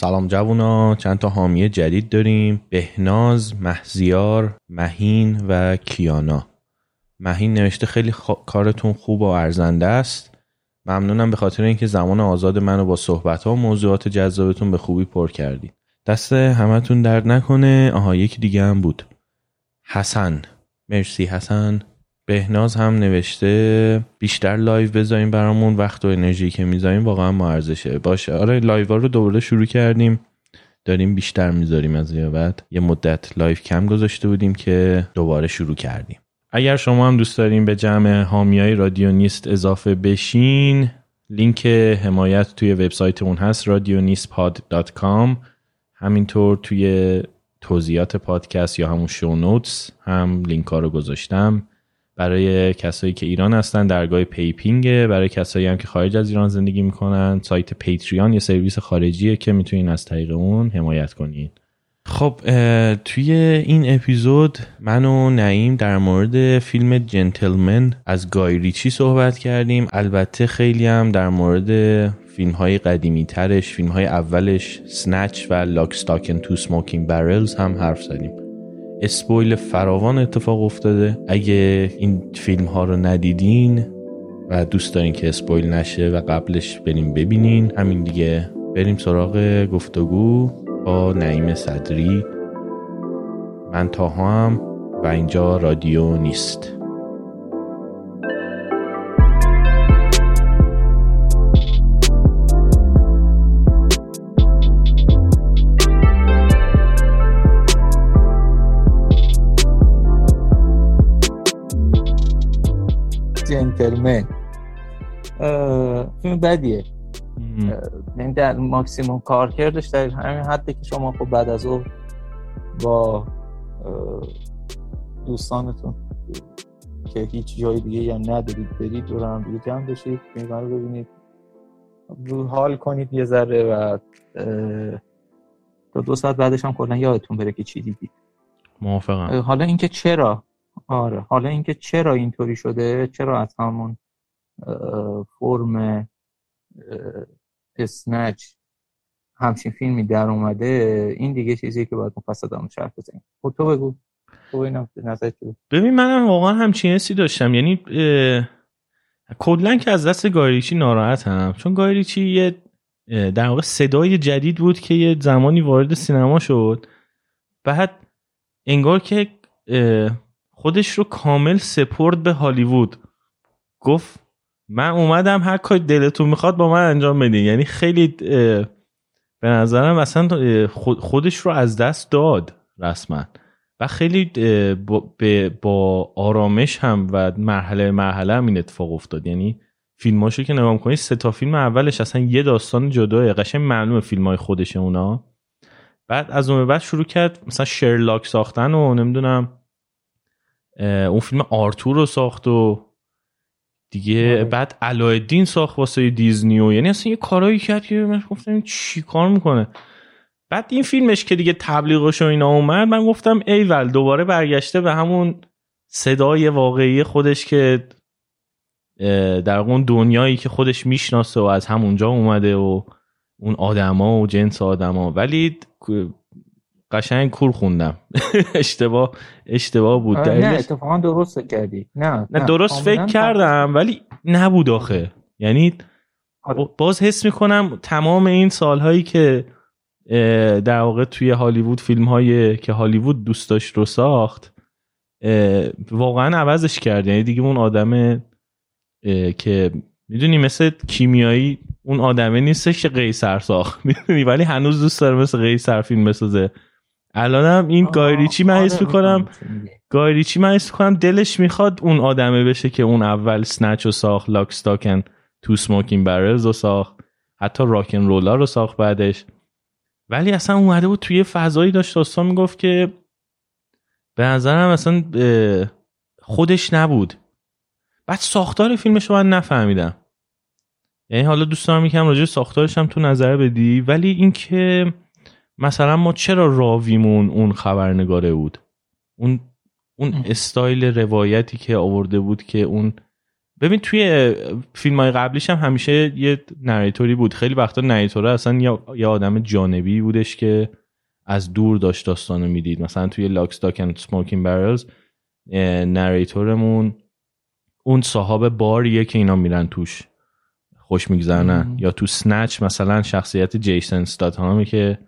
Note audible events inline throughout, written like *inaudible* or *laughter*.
سلام جوونا چند تا حامی جدید داریم. بهناز مهزیار مهین و کیانا. مهین نوشته خیلی کارتون خوب و ارزنده است. ممنونم به خاطر اینکه زمان آزاد منو با صحبت ها و موضوعات جذابتون به خوبی پر کردید. دست همتون درد نکنه. آها یکی دیگه هم بود. حسن. مرسی حسن. بهناز هم نوشته بیشتر live بذاریم برامون وقت و انرژی که می‌ذاریم واقعا با ارزشه. باشه. آره live رو دوباره شروع کردیم. داریم بیشتر می‌ذاریم از این به بعد. یه مدت live کم گذاشته بودیم که دوباره شروع کردیم. اگر شما هم دوست داریم به جمع حامیای رادیو نیست اضافه بشین لینک حمایت توی وبسایت اون هست radionistpod.com همینطور توی توضیحات پادکست یا همون show notes هم لینک ها رو گذاشتم. برای کسایی که ایران هستن درگاه PayPing ه برای کسایی هم که خارج از ایران زندگی می‌کنن. سایت Patreon یه سرویس خارجیه که می‌تونین از طریق اون حمایت کنین. خب توی این اپیزود من و نعیم در مورد فیلم جنتلمن از گای ریچی صحبت کردیم. البته خیلی هم در مورد فیلم های قدیمی ترش فیلم های اولش Snatch و Lock, Stock and Two Smoking Barrels هم حرف زدیم. spoil فراوان اتفاق افتاده. اگه این فیلم ها رو ندیدین و دوست دارین که spoil نشه و قبلش برین ببینین همین دیگه. بریم سراغ گفتگو با نعیم صدری. من تاها هم و اینجا رادیو نیست. جنتلمن فیلم بدیه. یعنی در ماکسیموم کار کردش در همین حدی که شما خب بعد از او با دوستانتون که هیچ جای دیگه هم ندارید برید دور هم دیگه جمع بشید فیلم رو ببینید. رو حال کنید یه ذره و تا دو ساعت بعدش هم کلا یادتون بره که چی دیدید. موافقم. حالا اینکه چرا؟ آره. حالا اینکه چرا اینطوری شده؟ چرا از همون فرم اسنچ همچین فیلمی در اومده این دیگه چیزی که باید مفصل دارم شرح بزنیم. خب تو بگو. ببین منم واقعا همچین حسی داشتم. یعنی کلا که از دست گایریچی ناراحتم چون گایریچی یه در واقع صدای جدید بود که یه زمانی وارد سینما شد. بعد انگار که خودش رو کامل سپرد به هالیوود. گفت من اومدم هر کاری دلتون می‌خواد با من انجام بدین. یعنی خیلی به نظرم اصلا خودش رو از دست داد رسما. و خیلی با آرامش هم و مرحله مرحله هم این اتفاق افتاد. یعنی فیلماشو که نگاه کنید سه تا فیلم اولش اصلا یه داستان جداه قشنگ معلومه فیلم های خودش اونا. بعد از اون بعد شروع کرد مثلا شرلاک ساختن و نمی‌دونم اون فیلم آرتور رو ساخت و دیگه آره. بعد علاءالدین ساخت واسه دیزنی و یعنی اصلا یه کارایی کرد که من گفتم چی کار می‌کنه بعد این فیلمش که دیگه تبلیغش و اینا اومد من گفتم ایول دوباره برگشته به همون صدای واقعی خودش که در اون دنیایی که خودش می‌شناسه و از همونجا اومده و اون آدما و جنس آدما ولی قشنگ کور خوندم. *laughs* اشتباه اشتباه بود. نه اتفاقا درست کردی. نه, نه درست فکر کردم ولی نبود آخه. یعنی آره. باز حس می‌کنم تمام این سالهایی که در واقع توی هالیوود فیلم هایی که هالیوود دوست داشت رو ساخت واقعا عوضش کرد. یعنی دیگه اون آدم که می‌دونی مثل کیمیایی اون آدمه نیستش که قیصر ساخت. *laughs* می‌دونی؟ ولی هنوز دوست داره مثل قیصر فیلم بسازه. الانم این گایریچی من حس آره، می‌کنم گایریچی من حس می‌کنم دلش می‌خواد اون آدمه بشه که اون اول سنچ رو ساخت لاک ستاکن تو سموکین برلز رو ساخت حتی راکن رولا رو ساخت بعدش. ولی اصلا اومده بود توی فضایی داشت داستان می‌گفت که به نظرم اصلا خودش نبود. بعد ساختار فیلمش رو من نفهمیدم. یعنی حالا دوست دارم یکم راجع ساختارش هم تو نظر بدی ولی اینکه مثلا ما چرا راویمون اون خبرنگاره بود؟ اون اون استایل روایتی که آورده بود که اون ببین توی فیلم های قبلیش هم همیشه یه نریتوری بود. خیلی وقتا نریتوره اصلا یه آدم جانبی بودش که از دور داشت داستانو می‌دید. مثلا توی Lock, Stock and Smoking Barrels narrator مون اون صاحب باریه که اینا میرن توش خوش میگذرنن. یا تو Snatch مثلا شخصیت جیسن استاتهامی که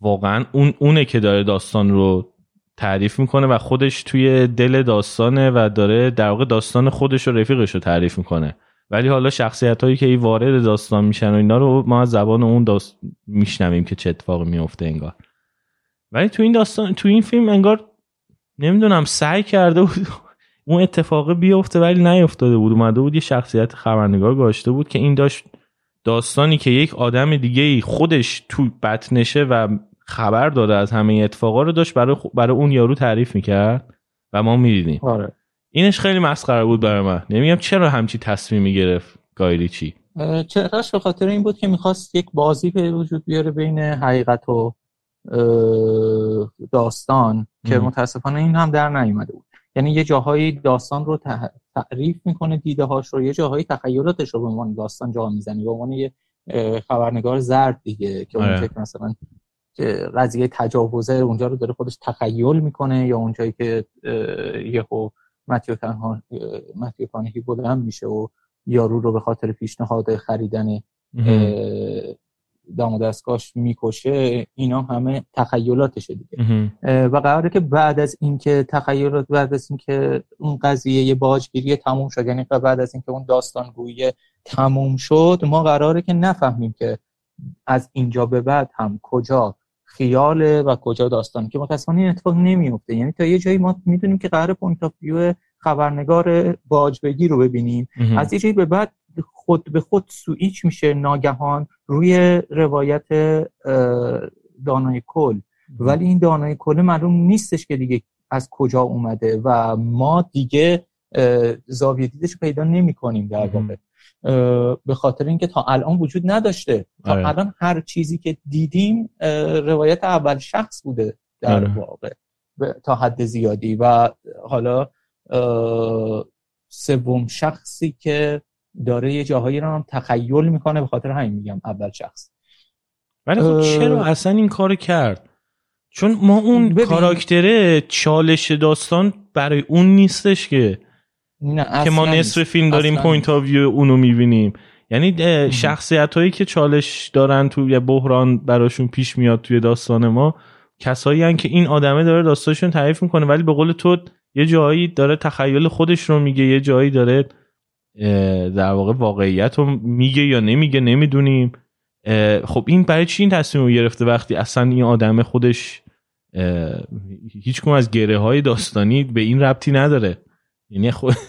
واقعا اون اونه که داره داستان رو تعریف می‌کنه و خودش توی دل داستانه و داره در واقع داستان خودش و رفیقش رو تعریف می‌کنه. ولی حالا شخصیت هایی که ای وارد داستان میشن و اینا رو ما از زبان اون داست... میشنویم که چه اتفاقی میفته انگار. ولی تو این داستان تو این فیلم انگار نمی‌دونم سعی کرده بود *laughs* اون اتفاق بیفته ولی نیفتاده بود. اومده بود یه شخصیت خبرنگار گاشته بود که این داشت داستانی که یک آدم دیگه خودش تو بطنشه و خبر داده از همه اتفاقا رو داشت برای, برای اون یارو تعریف می‌کرد و ما می‌دیدیم. آره. اینش خیلی مسخره بود برای من. نمیگم چرا همچی تصمیمی گرفت گایری چی؟ چراش به خاطر این بود که می‌خواست یک بازی به وجود بیاره بین حقیقت و داستان که متاسفانه این هم در نیومده بود. یعنی یه جاهایی داستان رو تعریف می‌کنه دیده هاش رو یه جاهایی تخیلاتش رو به عنوان داستان جا می‌زنی به عنوان یه خبرنگار زرد دیگه که اون آره. مثلا که قضیه تجاوزه اونجا رو داره خودش تخیل می‌کنه یا اونجایی که یهو متیو تنها متیو مک‌کانهی بلند میشه و یارو رو به خاطر پیشنهاد خریدن دم و دستگاهش می‌کشه اینا همه تخیلاتشه دیگه. و قراره که بعد از اینکه تخیلات بعد از اینکه اون قضیه یه باجگیری تموم شد یعنی بعد از اینکه اون داستان گویی تموم شد ما قراره که نفهمیم که از اینجا به بعد هم کجا خیاله و کجا داستان که متاسفانه این اتفاق نمیفته یعنی تا یه جایی ما می‌دونیم که قرار point of view خبرنگار باجگیر رو ببینیم. از یه جایی به بعد خود به خود سویچ میشه ناگهان روی روایت دانای کل. ولی این دانای کل معلوم نیستش که دیگه از کجا اومده و ما دیگه زاویه دیدش پیدا نمی کنیم در واقع. به خاطر اینکه تا الان وجود نداشته. تا آره. الان هر چیزی که دیدیم روایت اول شخص بوده در آره. واقع. تا حد زیادی. و حالا سوم شخصی که داره یه جاهایی رو هم تخیل می‌کنه به خاطر همین میگم اول شخص. ولی خب چرا اصلا این کار کرد؟ چون ما اون ببین. کاراکتره چالش داستان برای اون نیستش که نه که ما نصف فیلم داریم point of view اونو می‌بینیم. یعنی شخصیت هایی که چالش دارن تو یه بحران براشون پیش میاد توی داستان ما کسایی هن که این آدمه داره داستانشون تعریف می‌کنه. ولی به قول تو یه جایی داره تخیل خودش رو میگه یه جایی داره در واقع واقعیت رو میگه یا نمیگه نمی‌دونیم. خب این برای چی این تصمیم رو گرفته وقتی اصلا این آدم خودش هیچ از گره های داستانی به این ربطی نداره. یعنی خود *laughs*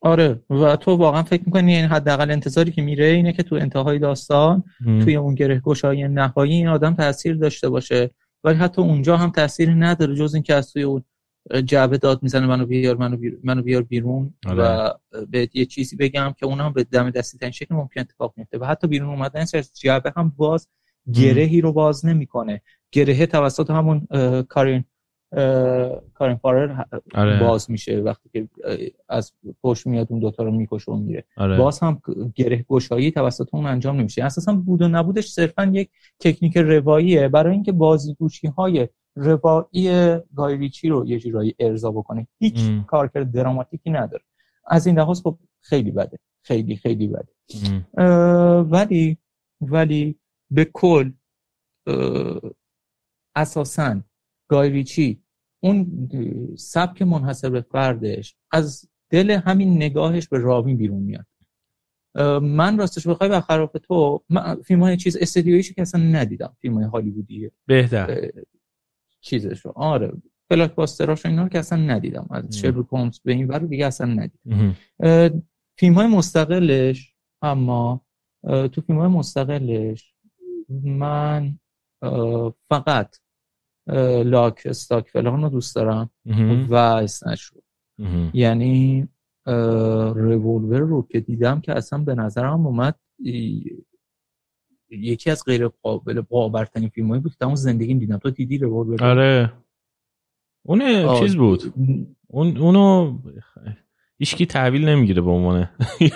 آره و تو واقعا فکر می‌کنی این حداقل انتظاری که میره اینه که تو انتهای داستان توی اون گره گشایی نهایی این آدم تاثیر داشته باشه. ولی حتی اونجا هم تاثیر نداره جز اینکه از توی اون جعبه داد می‌زنه منو بیار منو بیار, منو بیار بیرون آره. و به یه چیزی بگم که اونم به دم دستی ترین شکل ممکن اتفاق میفته و حتی بیرون اومدن جعبه هم باز گرهی رو باز نمی‌کنه گره توسط همون کارین کارین فارر آره. باز میشه وقتی که از پشت میاد اون دوتا رو می‌کشه و میره آره. باز هم گره گشایی توسط اون انجام نمیشه اساسا بود و نبودش صرفا یک تکنیک رواییه برای اینکه بازیگوشی های روایی گایریچی رو یه جورایی ارضا بکنه. هیچ کارکرد دراماتیکی نداره. از این لحاظ خب خیلی بده. خیلی خیلی بده. ولی ولی به کل اساسا گایریچی اون سبک منحصر به فردش از دل همین نگاهش به راوی بیرون میاد. من راستش بخوای به خراف تو فیلم های چیز استدیویشو که اصلا ندیدم فیلم های هالیوودیه. بهتر. چیزشو. آره. بلاک باستراشو اینا رو که اصلا ندیدم. از شرلوک به این ور دیگه اصلا ندیدم. فیلم های مستقلش اما تو فیلم های مستقلش من فقط لاک استاک فلان رو دوست دارم و اسنچ رو یعنی رولور رو که دیدم که اصلا به نظرم اومد یکی از غیر قابل باورترین فیلم هایی بود که تمام زندگیم دیدم تو دیدی رولور آره. اون چیز بود. اون اونو هیچکی تحویل نمی‌گیره به عنوان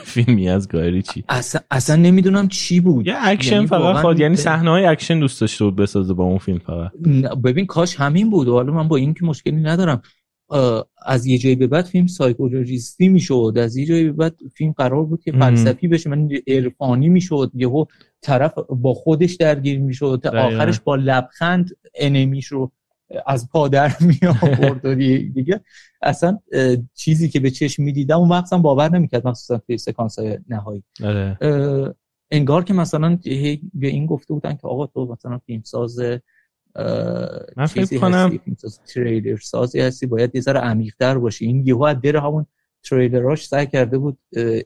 فیلمی از گای ریچی. اصلا, اصلا نمی‌دونم چی بود. یه اکشن یعنی فقط خواهد یعنی صحنه های اکشن دوست داشته بود بسازه با اون فیلم فقط. ببین کاش همین بود. حالا من با این که مشکلی ندارم. از یه جایی به بعد فیلم سایکولوژیستی می‌شد. از یه جایی به بعد فیلم قرار بود که فلسفی بشه. من عرفانی می‌شد. یهو طرف با خودش درگیر می‌شد آخرش با لبخند انمیش رو از پادر *laughs* می آورد دیگه. اصلا چیزی که به چشم می‌دیدم اون وقت باور نمی‌کرد مثلا توی سکانس های نهایی. آره. انگار که مثلا به این گفته بودن که آقا تو مثلا فیلم ساز من فکر کنم تریلر سازی هستی باید یه ذره عمیق‌تر باشی. این یهو از در همون تریلراش سعی کرده بود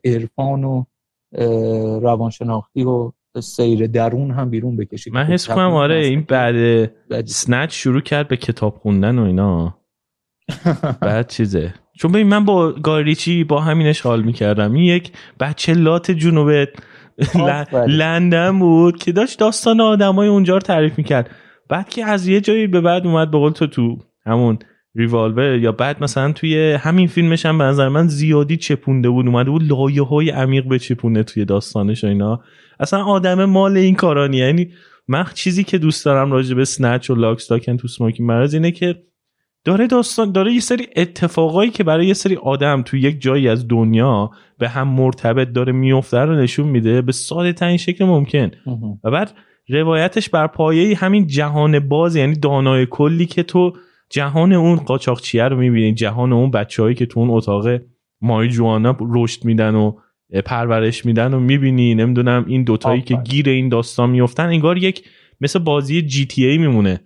عرفان و روانشناختی و سیر درون هم بیرون بکشی من حس کنم آره این بعد سنچ *laughs* شروع کرد به کتاب خوندن و اینا. *laughs* بعد چیزه. چون ببین من با گاریچی با همین اشغال می‌کردم. این یک بچه لات جنوب *laughs* لندن بود که داشت داستان آدمای اونجا رو تعریف می‌کرد. بعد که از یه جایی به بعد اومد به قول تو تو همون ریوالور یا بعد مثلا توی همین فیلمش هم به نظر من زیادی چپونده بود. اومده بود لایه های عمیق به چپونه توی داستانش و اینا. اصلا آدم مال این کارانی یعنی من چیزی که دوست دارم راجع به سنچ و لاک استاکن تو سموکی مرز اینه که داره داستان داره یه سری اتفاقایی که برای یه سری آدم تو یک جایی از دنیا به هم مرتبط داره میفته رو نشون میده. به ساده ترین شکل ممکن. و بعد روایتش بر پایه همین جهان باز یعنی دانای کلی که تو جهان اون قاچاقچیه رو می‌بینی؟ جهان اون بچههایی که تو اون اتاق مای جوانا رشد میدن و پرورش میدن و می‌بینی. نمی‌دونم این دوتایی که گیر این داستان میفتن انگار یک مثل بازی جی تی ای میمونه.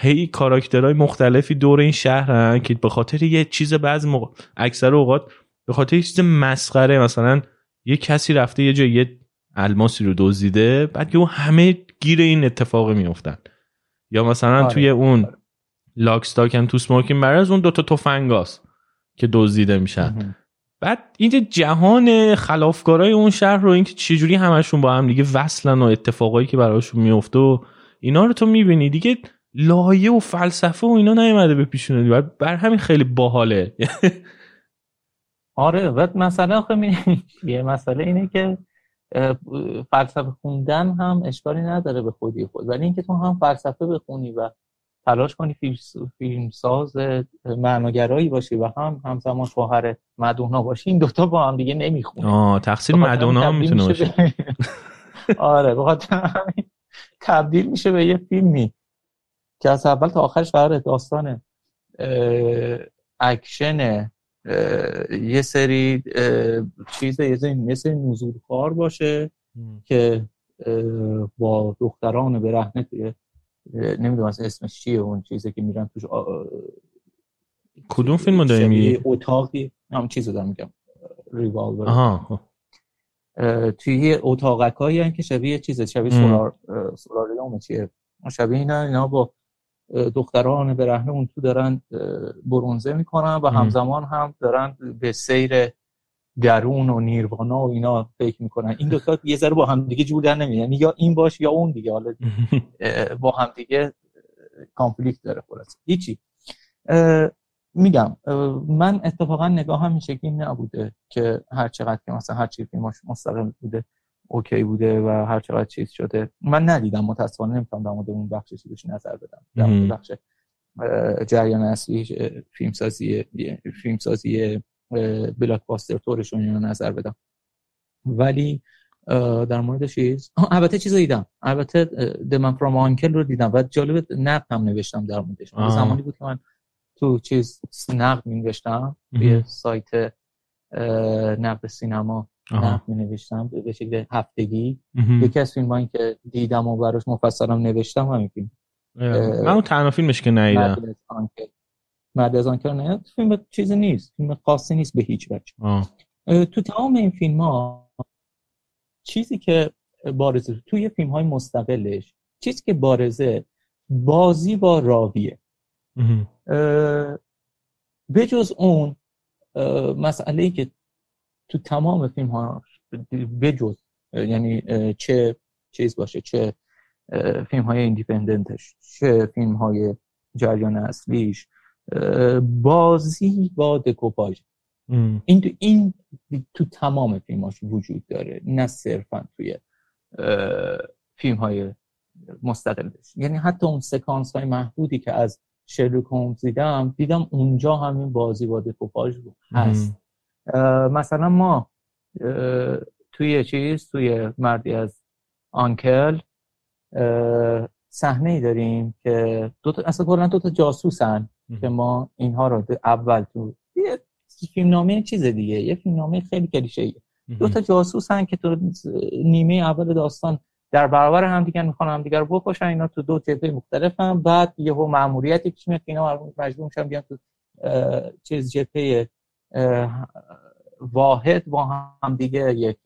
هی کاراکترهای مختلفی دور این شهرن که به خاطر یه چیز بعض موقع اکثر اوقات به خاطر یه چیز مسخره. مثلا یه کسی رفته یه جای یه الماسی رو دزدیده بعد که همه گیر این اتفاق میفتن یا مثلا آره. توی اون لاکستاک هم تو سموکین برز اون دوتا تفنگاست که دزدیده میشن. بعد این جهان خلافکارای اون شهر رو اینکه چجوری همشون با هم دیگه وصلن و اتفاقایی که براشون میفته و اینا رو تو می‌بینی. دیگه لایه و فلسفه و اینا نیومده به پیشونه بر همین خیلی باحاله. *laughs* آره و مثلا *laughs* یه مسئله اینه که فلسفه خوندن هم اشکالی نداره به خودی خود. ولی اینکه تو هم فلسفه بخونی و تلاش کنی فیلم ساز معناگرایی باشی و هم همزمان شوهر مدونا باشی. این دوتا با هم دیگه نمی‌خونه آه تقصیر مدونا هم می‌تونه باشه. *laughs* آره بخاطر تبدیل میشه به یه فیلمی که از اول تا آخرش قرار داستان اکشن یه سری چیز یه سری نزول کار باشه که با دختران برهنه توی نمی‌دونم اسمش چیه اون چیزی که میرن توش کدوم فیلم داری میگی؟ اتاقی هم چیزو دارم میگم ریوالور آها خب. توی اتاقک هایی که شبیه چیزه شبیه سولار سولاریوم چیه. شبیه اینا اینا با دختران برهنه اون تو دارن برونزه می‌کنن و همزمان هم دارن به سیر درون و نیروانا و اینا فکر می‌کنن. این دوتا یه ذره با هم دیگه جور در نمیاد یعنی یا این باش یا اون دیگه. حالا *laughs* با هم دیگه کانفلیکت داره خلاص هیچی. میگم من اتفاقا نگاه هم این شکلی نبوده که هر چقدر که مثلا هر چی فیلماش مستقل بوده اوکی بوده و هر چقدر چیز شده. من ندیدم متاسفانه نمی‌تونم در مورد اون بخش چیزش نظر بدم. در مورد بخش جریان اصلی فیلمسازی فیلمسازی بلاک باستر طورشون اینو نظر بدم. ولی در مورد چیز؟ البته چیز دیدم. البته دمن فرام آنکل رو دیدم. و جالب نقد هم نوشتم در موردش. زمانی بود که من تو چیز نقد می نوشتم توی سایت نقد سینما نقد می نوشتم به شکل هفتگی. یکی از فیلم که دیدم و براش مفصلم نوشتم همین فیلم. من اون تنها فیلمش که ندیدم. مرد از آنکر نه فیلم چیزی نیست. فیلم خاصی نیست به هیچ وجه. تو تمام این فیلم ها چیزی که بارزه توی فیلم های مستقلش چیزی که بارزه بازی با راویه بجز اون مسئله ای که تو تمام فیلم ها بجز یعنی چه چیز باشه چه فیلم های ایندیپندنتش چه فیلم های جریان اصلیش بازی با دکوپاژ این تو این تو تمام فیلماش وجود داره نه صرفا توی فیلم های مستقل. یعنی حتی اون سکانس های محدودی که از شرلوک هومز دیدم دیدم اونجا همین بازی با دکوپاژ هست. مثلا ما توی چیز توی مردی از آنکل صحنه ای داریم که دو تا اصلا کلا دو تا جاسوسن که ما اینها رو اول تو یه فیلم نامه چیز دیگه یه فیلم نامه خیلی کلیشه ایه دو تا جاسوسن که تو نیمه اول داستان در برابر هم دیگه می‌خوان هم دیگه رو بکشن اینا تو دو جبهه مختلفن. بعد یهو ماموریتی که میاد اینا مجبور میشن بیان تو چیز جبهه واحد با هم دیگه یک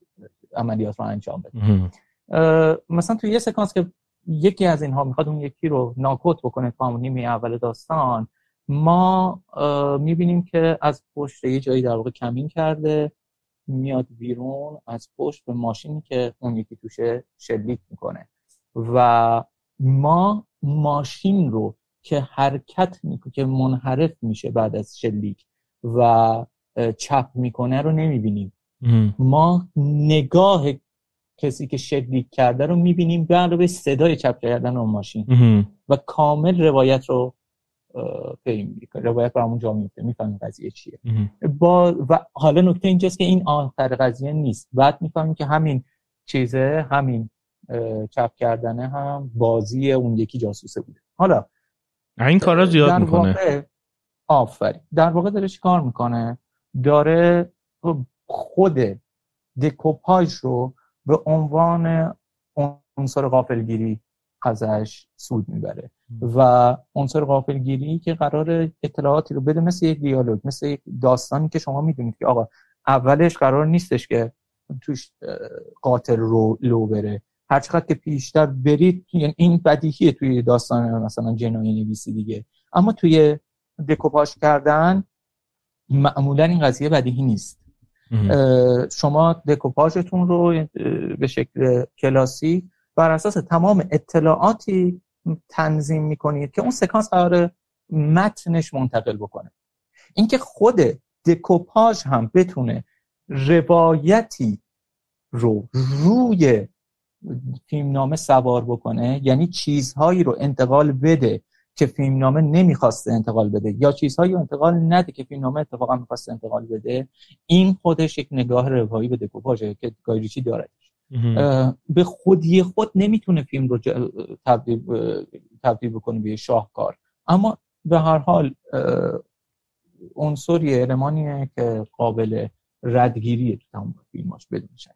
عملیات رو انجام بده مثلا تو یه سکانس که یکی از اینها می‌خواد اون یکی رو ناکوت بکنه تا نیمه اول داستان. ما می‌بینیم که از پشت یه جایی در واقع کمین کرده میاد بیرون از پشت به ماشینی که اون یکی توشه شلیک می‌کنه. و ما ماشین رو که حرکت می‌کنه که منحرف میشه بعد از شلیک و چپ می‌کنه رو نمی‌بینیم. ما نگاه کسی که شلیک کرده رو می‌بینیم به علاوه صدای چپ کردن اون ماشین. و کامل روایت رو فهم روایت برامون جا میفته می‌فهمیم قضیه چیه. با و حالا نکته اینجاست که این آخر قضیه نیست. بعد می‌فهمیم که همین چیزه همین چپ کردنه هم بازی اون یکی جاسوسه بوده. حالا این کارا زیاد می‌کنه. آفرین. در واقع داره چی کار می‌کنه؟ داره خود دکوپاژ رو به عنوان عنصر غافلگیری ازش سود می‌بره. و عنصر غافلگیری که قرار اطلاعاتی رو بده مثل یک دیالوگ مثل یک داستانی که شما می‌دونید که آقا اولش قرار نیستش که توش قاتل رو لو بره. هر چقدر که پیشتر برید یعنی این بدیهیه توی داستان مثلا جنایی نویسی دیگه. اما توی دکوپاش کردن معمولا این قضیه بدیهی نیست. شما دکوپاژتون رو به شکل کلاسی بر اساس تمام اطلاعاتی تنظیم می‌کنید که اون سکانس قرار متنش منتقل بکنه. اینکه خود دکوپاژ هم بتونه روایتی رو روی فیلمنامه سوار بکنه یعنی چیزهایی رو انتقال بده که فیلمنامه نمی‌خواسته انتقال بده یا چیزهایی رو انتقال نده که فیلمنامه اتفاقا می‌خواسته انتقال بده این خودش یک نگاه روایی به دکوپاژه که گایریچی داره. به خودی خود نمی‌تونه فیلم رو تبدیل, تبدیل بکنه به شاهکار. اما به هر حال عنصری المانیه که قابل ردگیری تو تمام فیلماش بدون شک.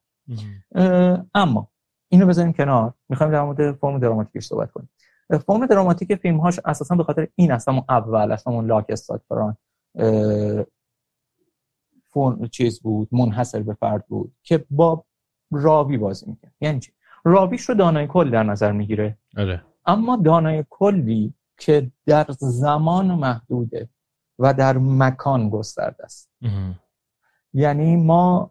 اما اینو بذاریم کنار. می‌خوایم در مورد فرم دراماتیکش صحبت کنیم. فرم دراماتیک فیلم هاش اساسا به خاطر این اصلا اول اصلا اون لاک استاد فران چیز بود منحصر به فرد بود که با راوی بازی می‌کنه یعنی چی؟ راویش رو دانای کل در نظر می‌گیره. آره. اما دانای کلی که در زمان محدوده و در مکان گسترده است. یعنی ما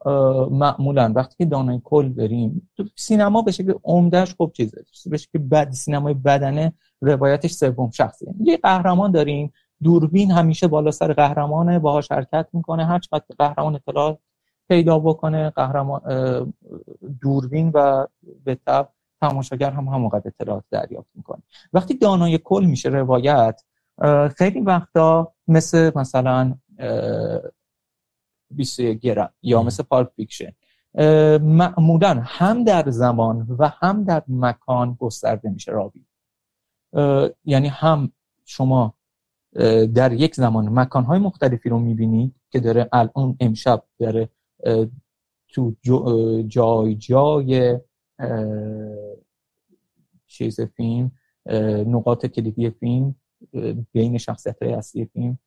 معمولا وقتی که دانای کل بریم تو سینما به شکل عمدهش خوب چیزه به شکل بد سینمای بدنه روایتش سوم شخصیه یه قهرمان داریم. دوربین همیشه بالا سر قهرمانه باهاش حرکت می‌کنه. هر چقدر قهرمان اطلاع پیدا بکنه قهرمان دوربین و به تبع تماشاگر هم همونقدر اطلاعات دریافت می‌کنه. وقتی دانای کل میشه روایت خیلی وقتا مثل مثلا 21 گرم یا مثل Pulp Fiction. معمولا هم در زمان و هم در مکان گسترده میشه راوی یعنی هم شما در یک زمان مکانهای مختلفی رو می‌بینید که داره الان امشب داره تو جای جای چیز فیلم نقاط کلیدی فیلم بین شخصیت های اصلی فیلم.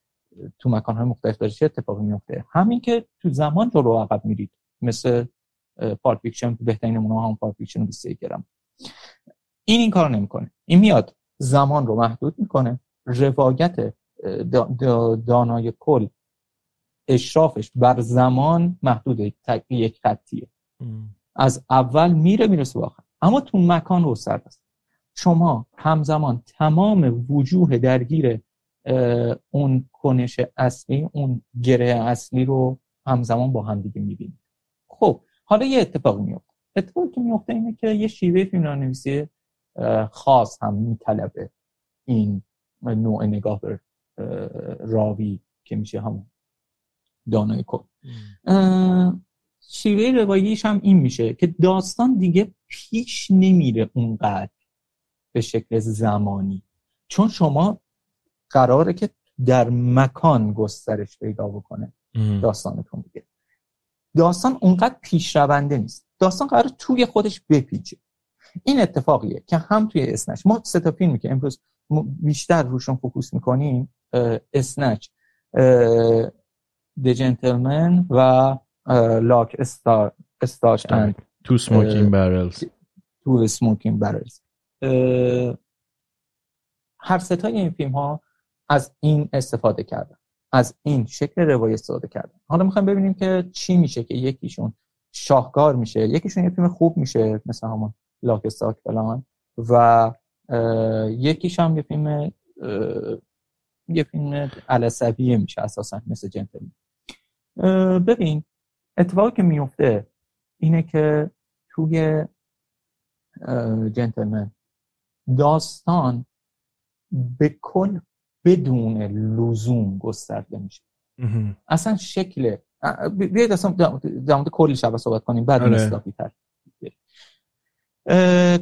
تو مکان های مختلف داره چه اتفاقی میفته همین که تو زمان رو عقب میرید مثل Pulp Fiction بهترین نمونه هم Pulp Fiction 23 گرم. این این کار نمی‌کنه. این میاد زمان رو محدود می‌کنه. روایت دانای کل اشرافش بر زمان محدود یک خطیه. از اول میره می‌رسه به آخر. اما تو مکان رو است شما همزمان تمام وجوه درگیر اون کنش اصلی اون گره اصلی رو همزمان با هم دیگه می‌بینید خب حالا یه اتفاق میفته اتفاقی که میفته اینه که یه شیوه فیلم نویسی خاص هم میطلبه این نوع نگاه به راوی که میشه همون دانای کن شیوه رواییش هم این میشه که داستان دیگه پیش نمیره اونقدر به شکل زمانی. چون شما قراره که در مکان گسترش پیدا بکنه. داستانتون دیگه داستان اونقدر پیشرونده نیست. داستان قرار توی خودش بپیچه. این اتفاقیه که هم توی Snatch. ما سه تا فیلمی که امروز بیشتر روشون focus می‌کنیم Snatch، The Gentlemen و Lock, Stock and Two Smoking Barrels، Two Smoking Barrels هر ستای این فیلم ها از این استفاده کردن از این شکل روایت استفاده کردن. حالا می‌خوایم ببینیم که چی میشه که یکیشون شاهکار میشه یکیشون یه فیلم خوب میشه مثل همون لاک استاک فلان و یکیش هم یه فیلم یه فیلم علصبیه میشه اساسا مثل جنتلمن. ببین اتفاقی که میفته اینه که توی جنتلمن داستان به کل بدون لزوم گسترده میشه. اصلا شکل بیاید اصلا در مورد کلی شبه صحبت کنیم بعد آره. تر.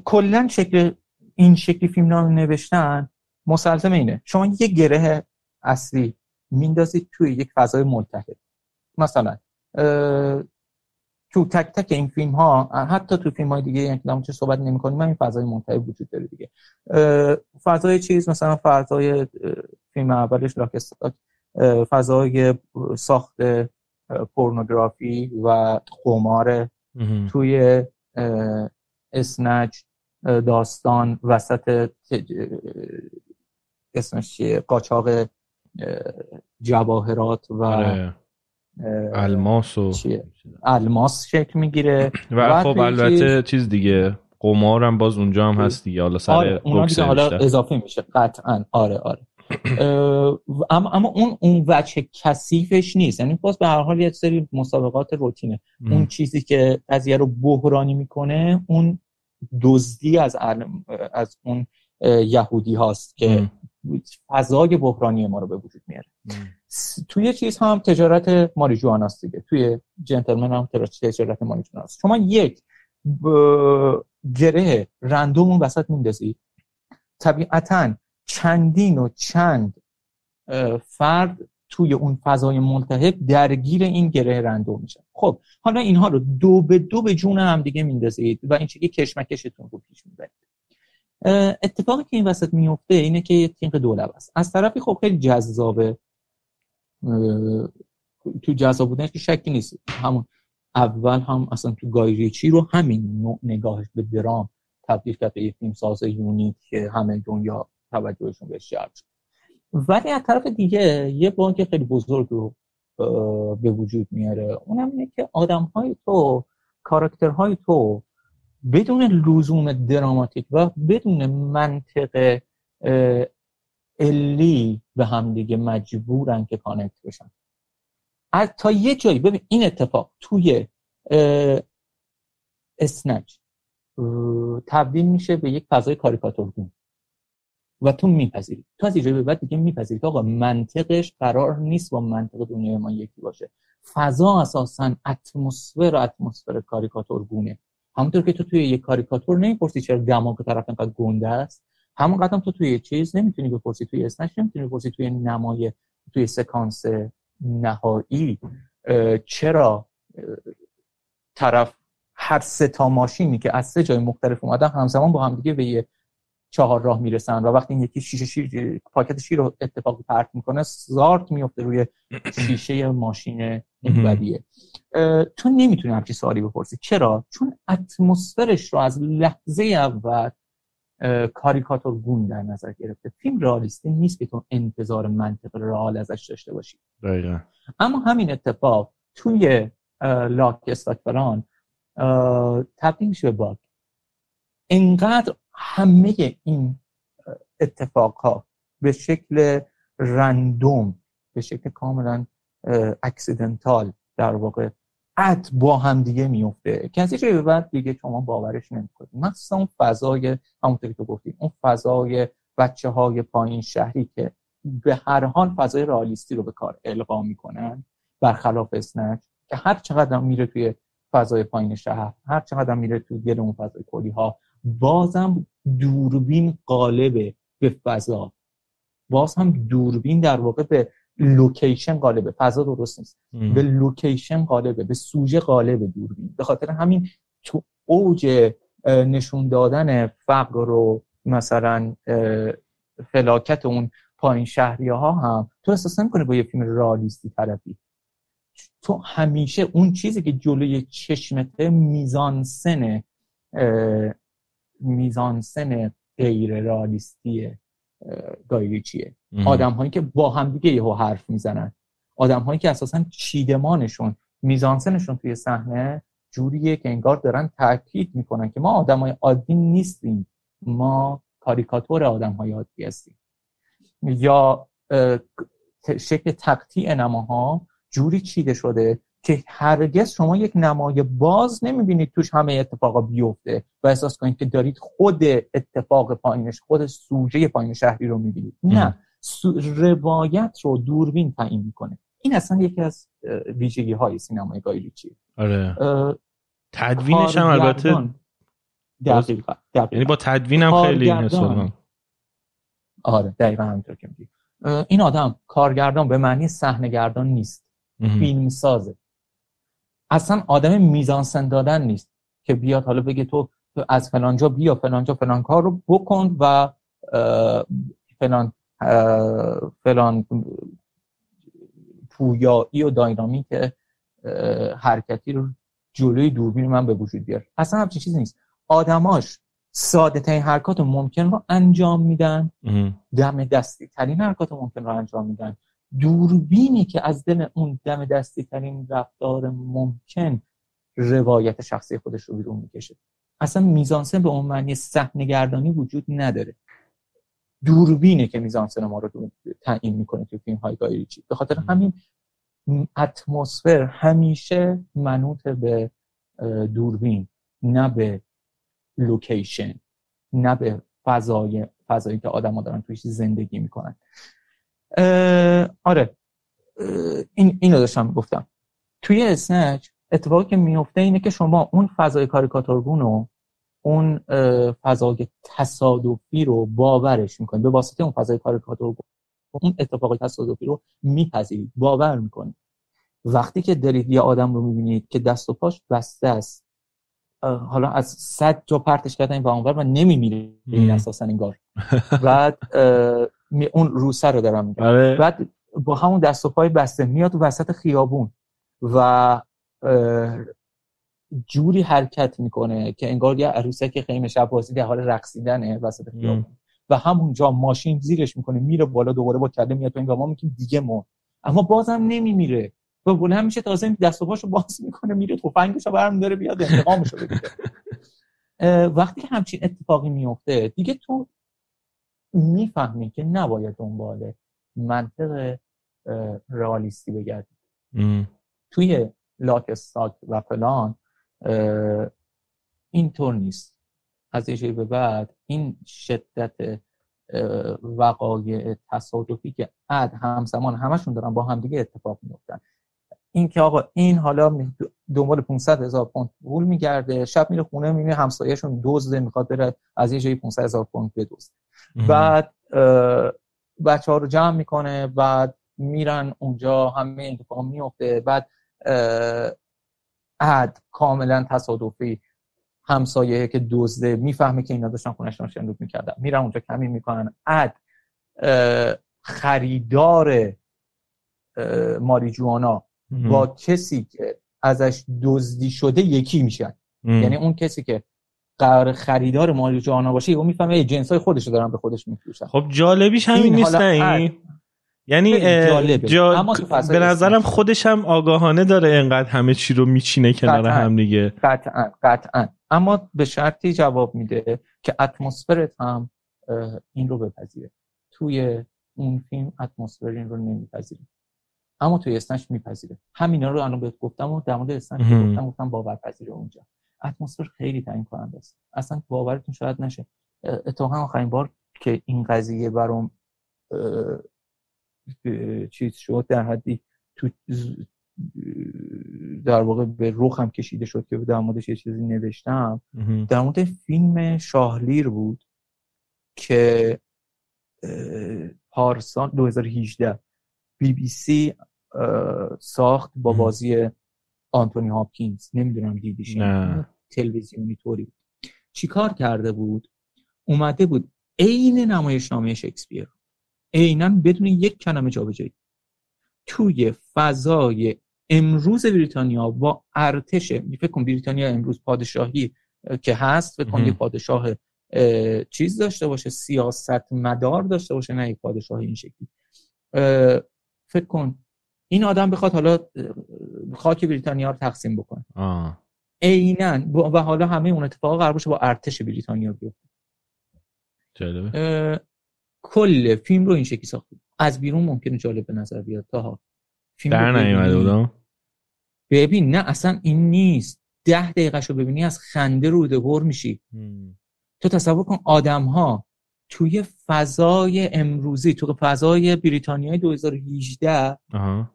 کلا شکل این شکلی فیلم نام نوشتن مسلزم اینه. شما یه گره اصلی میندازید توی یک فضای ملتهب. مثلا تو تک تک این فیلم ها حتی تو فیلم های دیگه یعنی چه صحبت نمی کنیم این فضای منتهی وجود داره دیگه. فضای چیز مثلا فضای فیلم اولش لاکستاک فضای ساخت پورنوگرافی و قمار توی اسنج داستان وسط اسمش چیه؟ قاچاق جواهرات و آره. الماس و الماس شکل می‌گیره. و, خب البته چیز دیگه قمار هم باز اونجا هم هست دیگه. حالا سر آره حالا اضافه میشه. قطعا. آره آره. اما اما اون اون وجه کثیفش نیست. یعنی باز به هر حال یه سری مسابقات روتینه. اون چیزی که قضیه رو بحرانی می‌کنه اون دزدی از از اون یهودی هاست که فضای بحرانی ما رو به وجود میاره. توی چیز هم تجارت ماریجوانا است دیگه. توی جنتلمن هم تجارت ماریجوانا است. شما یک گره رندوم اون وسط میندازید طبیعتا چندین و چند فرد توی اون فضای ملتهب درگیر این گره رندوم میشن. خب حالا اینها رو دو به دو به جون هم دیگه میندازید و این شکلی کشمکشتون رو پیش می‌برید. اتفاقی که این وسط میفته اینه که یه تینق دولب است. از طرفی خب خیلی جذابه. تو جذاب بودنش که شکی نیست. همون اول هم اصلا تو گایریچی رو همین نوع نگاهش به درام تبدیل کرد به یه فیلم ساز یونیک که همه دنیا توجهشون بهش جلب شد. ولی از طرف دیگه یه بانک خیلی بزرگ رو به وجود میاره. اونم اینه که آدم های تو کاراکترهای تو بدون لزوم دراماتیک و بدون منطق علی به هم دیگه مجبورن که کانکت بشن. از تا یه جایی ببین این اتفاق توی اسنچ تبدیل میشه به یک فضای کاریکاتورگون و تو میپذیری. تو از به بعد دیگه میپذیری که آقا منطقش قرار نیست با منطق دنیای ما یکی باشه. فضا اساسا اتمسفر اتمسفر کاریکاتورگونه. همونطور که تو توی یک کاریکاتور نمی‌پرسی چرا دماغ طرف اینقدر گنده است. همون قدم تو توی چیز نمی‌تونی بپرسی توی اسنش نمی‌تونی بپرسی توی نمای توی سکانس نهایی چرا طرف هر سه تا ماشینی که از سه جای مختلف اومدن همزمان با هم دیگه به یه چهار راه می‌رسن و وقتی این یکی شیشه شیر پاکت شیر رو اتفاقی پرت می‌کنه زارت میفته روی شیشه ماشین اونوریه تو نمی‌تونی همچی سوالی بپرسی. چرا؟ چون اتمسفرش رو از لحظه اول کاریکاتور گون در نظر گرفته. فیلم رئالیستی نیست که تو انتظار منطق رئال ازش داشته باشی. دقیقا. اما همین اتفاق توی لاک استاکفران تبدیل میشه به باگ. انقدر همه این اتفاق ها به شکل random به شکل کاملا accidental در واقع ات با هم دیگه میفته که از به بعد دیگه شما باورش نمی‌کنید. مخصوصا اون فضای همونطوری که گفتیم اون فضای بچه های پایین شهری که به هر حال فضای رئالیستی رو به کار القا می‌کنن برخلاف Snatch که هر چقدر میره توی فضای پایین شهر هر چقدر میره توی گل اون فضای کلی ها بازم دوربین غالبه به فضا. باز هم دوربین در واقع به لوکیشن غالبه فضا درست نیست. به لوکیشن غالبه به سوژه غالبه دوربین. به خاطر همین تو اوج نشون دادن فقر رو مثلا فلاکت اون پایین شهری ها هم تو احساس نمی‌کنه با یه فیلم رئالیستی طرفی؟ تو همیشه اون چیزی که جلوی چشمته میزانسن میزانسن غیر رالیستی گایریچیه آدم هایی که با همدیگه یهو حرف می‌زنن. آدم هایی که اساسا چیدمانشون میزانسنشون توی صحنه جوریه که انگار دارن تاکید می‌کنن که ما آدم های عادی نیستیم. ما کاریکاتور آدم های عادی هستیم. یا شکل تقطیع نماها جوری چیده شده که هرگز شما یک نمای باز نمی‌بینید توش همه اتفاقا بیفته و احساس کنید که دارید خود اتفاق پایینش خود سوژه پایین شهری رو می‌بینید. نه روایت رو دوربین تعیین می‌کنه. این اصلا یکی از ویژگی های سینمای گایلیچی آره. تدوینش هم البته دقیقا, یعنی با تدوین هم خیلی آره دقیقا همینطور که میگی. این آدم کارگردان به معنی صحنه‌گردان نیست. فیلم سازه اصلا آدم میزانسن دادن نیست که بیاد حالا بگه تو از فلانجا بیا فلانجا فلان کار رو بکن و فلان فلان پویایی و داینامیک حرکتی رو جلوی دوربین من به وجود بیار. اصلا همچین چیزی نیست. آدماش ساده ترین حرکات ممکن رو انجام میدن. دم دستی ترین حرکات ممکن رو انجام میدن. دوربینی که از دل اون دم دستی ترین رفتار ممکن روایت شخصی خودش رو بیرون می‌کشه. اصلا میزانسن به اون معنی صحنه گردانی وجود نداره. دوربینه که میزانسن ما رو تعیین می‌کنه تو فیلم های گایریچی به خاطر همین اتمسفر همیشه منوط به دوربین نه به لوکیشن نه به فضای فضایی که آدما دارن توش زندگی می‌کنن. آره. این اینو داشتم گفتم توی اسنچ اتفاقی که میفته اینه که شما اون فضای کاریکاتورگون رو اون فضای تصادفی رو باورش می‌کنید. به واسطه اون فضای کاریکاتورگون اون اتفاق تصادفی رو میپذیرید. باور می‌کنید. وقتی که دارید یه آدم رو می‌بینید که دست و پاش بسته است حالا از صد جا پرتش کردن این و و نمیمیره این اساسا انگار. *laughs* بعد اون روسه رو دارم میگم. آره. بعد با همون دست و پای بسته میاد وسط خیابون و جوری حرکت می‌کنه که انگار یه عروسه که خیمه شب بازی در حال رقصیدنه وسط خیابون. و همونجا ماشین زیرش می‌کنه میره بالا دوباره با کله میاد تو این ما میگیم دیگه ما اما بازم نمیمیره. و بلند میشه تازه دست و پاشو باز می‌کنه میره تفنگشو برم داره بیاد انتقامشو بگیره *laughs* وقتی همچین اتفاقی میفته دیگه تو می‌فهمی که نباید دنبال منطق رئالیستی بگردی. توی لاک استاک و فلان اینطور نیست. از یه به بعد این شدت وقایع تصادفی که اد همزمان همشون دارن با همدیگه اتفاق میفتن این که آقا این حالا دنبال 500 هزار پوند پول میگرده شب میره خونه می‌بینه همسایهشون دزده می‌خواد بره از یه جایی 500 هزار پوند بدزده. بعد بچه ها رو جمع می‌کنه بعد میرن اونجا همه اتفاق میفته بعد عد کاملا تصادفی همسایه که دزده می‌فهمه که اینا داشتن خونش شندوک می‌کردن. میرن اونجا کمی می‌کنن. عد خریدار ماریجوانا. با کسی که ازش دزدی شده یکی میشن. یعنی اون کسی که قرار خریدار مال جانا باشه اون می‌فهمه جنس های خودش رو دارن به خودش میفروشن. خب جالبیش همین نیست نه یعنی جا... به نظرم خودش هم آگاهانه داره اینقدر همه چی رو میچینه کنار هم دیگه. قطعا قطعا. اما به شرطی جواب میده که اتمسفرت هم این رو بپذیره. توی اون فیلم اتمسفر این رو نمیپذیره. اما توی اسنچ میپذیره. همینا رو الان بهت گفتم و در مورد اسنچ گفتم گفتم باورپذیره اونجا. اتمسفر خیلی تعیین کننده است. اصلا باورتون شاید نشه. اتفاقا آخرین بار که این قضیه برام چیز شد در حدی تو در واقع به هم کشیده شد که در موردش یه چیزی نوشتم. در مورد فیلم شاهلیر بود که پارسال 2018 بی بی سی ساخت با بازی آنتونی هاپکینز. نمی‌دونم دیدیش تلویزیونی طوری چیکار کرده بود؟ اومده بود عین نمایشنامه شکسپیر عینا بدون یک کلمه جابجایی. توی فضای امروز بریتانیا با ارتش فکر کن بریتانیا امروز پادشاهی که هست فکر کن یه پادشاه چیز داشته باشه سیاست مدار داشته باشه نه یک پادشاه این شکلی. فکر کن این آدم بخواد حالا خاک بریتانیا رو تقسیم بکنه. عینا و حالا همه اون اتفاق قرار باشه با ارتش بریتانیا بیفته. کل فیلم رو این شکلی ساخته از بیرون ممکنه جالب به نظر بیاد تا فیلم در نیومده بودم؟ ببین نه اصلا این نیست. ده دقیقه رو ببینی از خنده روده بر میشی. تو تصور کن آدم ها توی فضای امروزی تو فضای بریتانیای 2018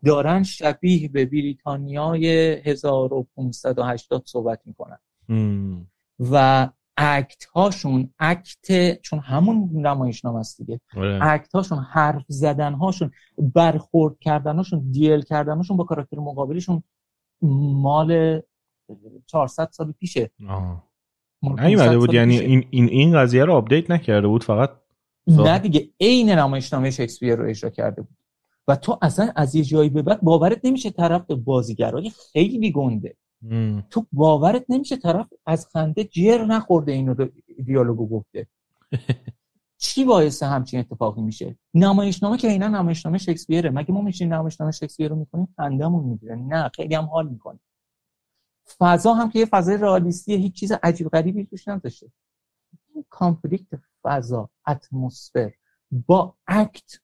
دارن شبیه به بریتانیای 1580 صحبت می‌کنن. و اکت هاشون اکت چون همون نمایشنامه است دیگه آره. اکت هاشون حرف زدن هاشون برخورد کردن هاشون دیل کردن هاشون با کاراکتر مقابلشون مال 400 سال پیشه. نیومده بود. یعنی این این این قضیه رو update نکرده بود فقط نه دیگه عین نمایشنامه شکسپیر رو اجرا کرده بود. و تو اصلا از یه جایی به بعد باورت نمیشه طرف بازیگرای خیلی گنده. تو باورت نمیشه طرف از خنده جر نخورده اینو دیالوگو گفته. *laughs* چی باعث همچین اتفاقی میشه؟ نمایشنامه که اینا نمایشنامه شکسپیره. مگه ما میشین نمایشنامه شکسپیر رو می‌کنیم خندمون می‌گیره. نه خیلی هم حال می‌کنه. فضا هم که یه فضای رئالیستی هیچ چیز عجیب غریبی توش نداشته. این کانفلیکت فضا اتمسفر با اکت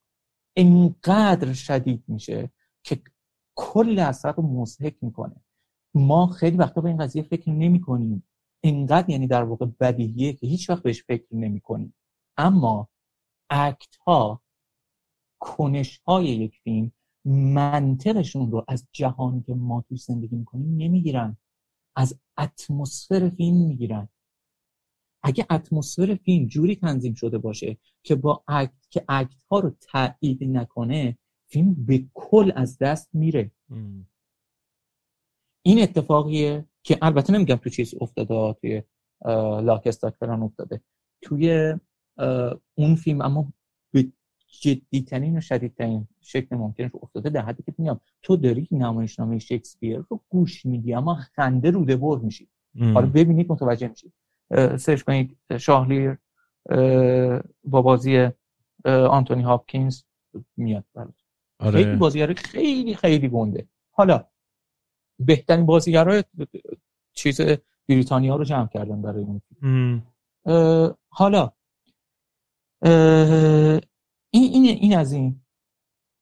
انقدر شدید میشه که کل اثر رو مزهک می‌کنه. ما خیلی وقتا به این قضیه فکر نمی کنیم اینقدر یعنی در واقع بدیهیه که هیچ وقت بهش فکر نمی کنیم اما اکت ها کنش های یک فیلم منطقشون رو از جهانی که ما توی زندگی می‌کنیم نمی‌گیرن. از اتمسفر فیلم می‌گیرن. اگه اتمسفر فیلم جوری تنظیم شده باشه که با اکت که اکت ها رو تایید نکنه فیلم به کل از دست میره. این اتفاقیه که البته نمیگم تو چیز افتاده توی لاکستاک افتاده. توی اون فیلم اما جدیترین و شدیدترین شکل ممکنش افتاده در حدی که میگم تو داری نمایشنامه شکسپیر رو گوش میدی اما خنده روده بر میشی. حالا ببینید متوجه میشید سرچ کنید شاهلیر با بازی آنتونی هاپکینز میاد. برات آره. خیلی بازیگر خیلی خیلی گنده. حالا بهترین بازیگرای چیز بریتانیا رو جمع کردن برای اون حالا این, این, این از این.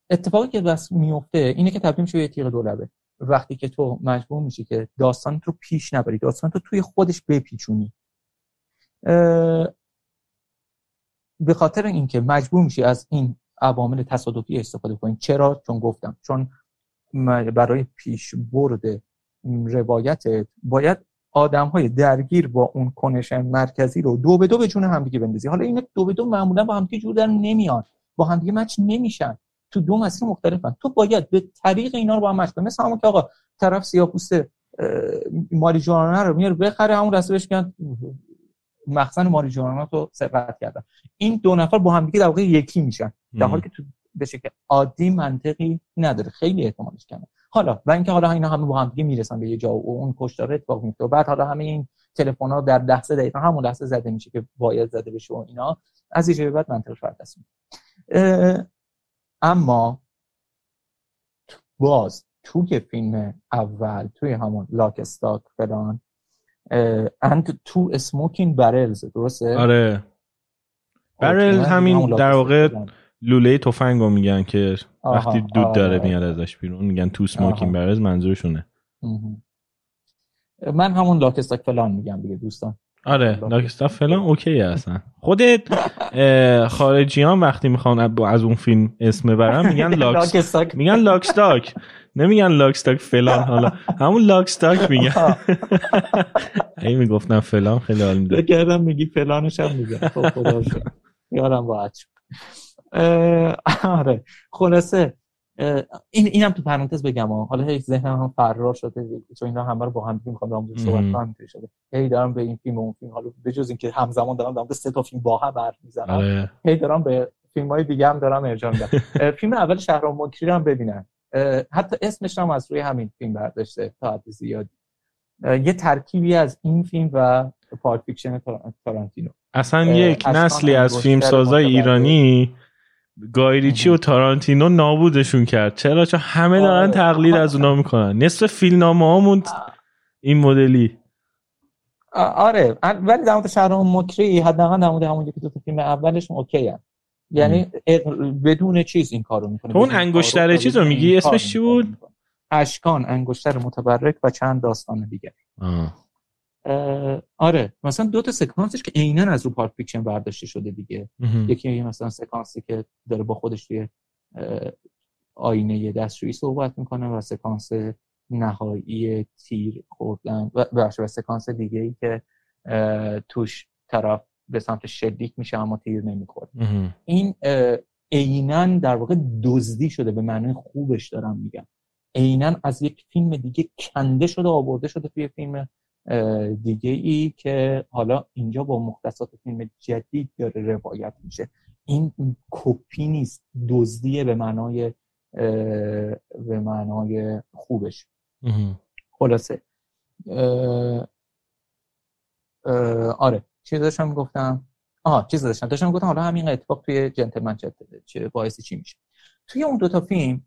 اتفاقی که بس میفته اینه که تبدیل میشه به تیغ دولبه. وقتی که تو مجبور میشی که داستان رو پیش نبری داستان رو توی خودش بپیچونی. به خاطر اینکه مجبور میشی از این عوامل تصادفی استفاده کنی. چرا؟ چون گفتم. چون برای پیش برد روایت باید آدم های درگیر با اون کنش مرکزی رو دو به دو به جون همدیگه بندازی. حالا این دو به دو معمولا با همدیگه جور در نمیان. با همدیگه مچ نمیشن. تو دو مسیر مختلفن. تو باید به طریق اینا رو با هم مچ کنی. مثل همون که آقا طرف سیاپوست ماری جوانا رو میاره بخره همون رسه بهش میگن مخزن ماری جوانا رو سرقت کردن. این دو نفر با همدیگه در واقع یکی میشن. در حالی که تو به شکل عادی منطقی نداره. خیلی احتمالش کمه. حالا و اینکه حالا اینا همه با هم دیگه می‌رسن به یه جا و اون کشتار اتفاق میفته. و بعد حالا همه این تلفن ها در لحظه دقیقا همون لحظه زده میشه که باید زده بشه و اینا. از یه بعد منطقش فرق اما باز توی فیلم اول توی همون لاک استاک فلان اند تو اسموکینگ برلز درسته؟ آره. Barrel همین در واقع لوله تفنگو میگن که وقتی دود داره آره. میاد ازش بیرون میگن Two Smoking Barrels منظورشونه. من همون Lock, Stock فلان میگم دیگه دوستان. آره Lock, Stock فلان okay هستن خودت خارجیا وقتی می‌خوان از اون فیلم اسم ببرن میگن *laughs* Lock, Stock. میگن Lock, Stock. نمیگن Lock, Stock فلان حالا. همون Lock, Stock میگن. ای *laughs* می‌گفتم فلان خیلی حال میده بگردم میگی فلانش هم میگن. خب خدا یارم باید آره. خلاصه این اینم تو پرانتز بگم حالا هی ذهنم هم فرار شده چون اینا همه رو با هم می‌خوام با صحبت کنم شده. هی دارم به این فیلم و اون فیلم حالا به جز اینکه همزمان دارم دارم سه تا فیلم با هم بر می‌زنم آره. هی دارم به فیلم های دیگه هم دارم ارجاع میدم. *laughs* فیلم اول شهرام مکری رو هم ببینن. حتی اسمش هم از روی همین فیلم برداشته تا حد زیادی. یه ترکیبی از این فیلم و Pulp Fiction تارانتینو. اصلا یک نسلی از فیلم سازای ایرانی گای ریچی و تارانتینو نابودشون کرد. چرا؟ چون همه دارن. تقلید از اونا می‌کنن. نصف فیلمنامه هامون این مدلی. آره. ولی در مورد شهرام مکری حداقل در مورد همون یکی دو فیلم اولش okay ام. یعنی بدون چیز این کارو می‌کنه. تو اون انگشتر چیز رو میگی؟ اسمش چی بود؟ اشکان انگشتر متبرک و چند داستان دیگه. آره مثلا دو تا سکانسش که عینا از رو Pulp Fiction برداشته شده دیگه. یکی مثلا سکانسی که داره با خودش توی آینه دستشویی صحبت می‌کنه و سکانس نهایی تیر خوردن و, و سکانس دیگه ای که توش طرف به سمت شلیک میشه اما تیر نمی‌خوره. این عینا در واقع دزدی شده به معنی خوبش دارم میگم. عینا از یک فیلم دیگه کنده شده آورده شده توی فیلم دیگه ای که حالا اینجا با مختصات فیلم جدید داره روایت میشه. این کپی نیست دزدیه به معنای به معنای خوبش. خلاصه. آره چیز داشتم گفتم آها چیز داشتم. داشتم گفتم حالا همین اتفاق توی جنتلمن چه باعث چی میشه. توی اون دوتا فیلم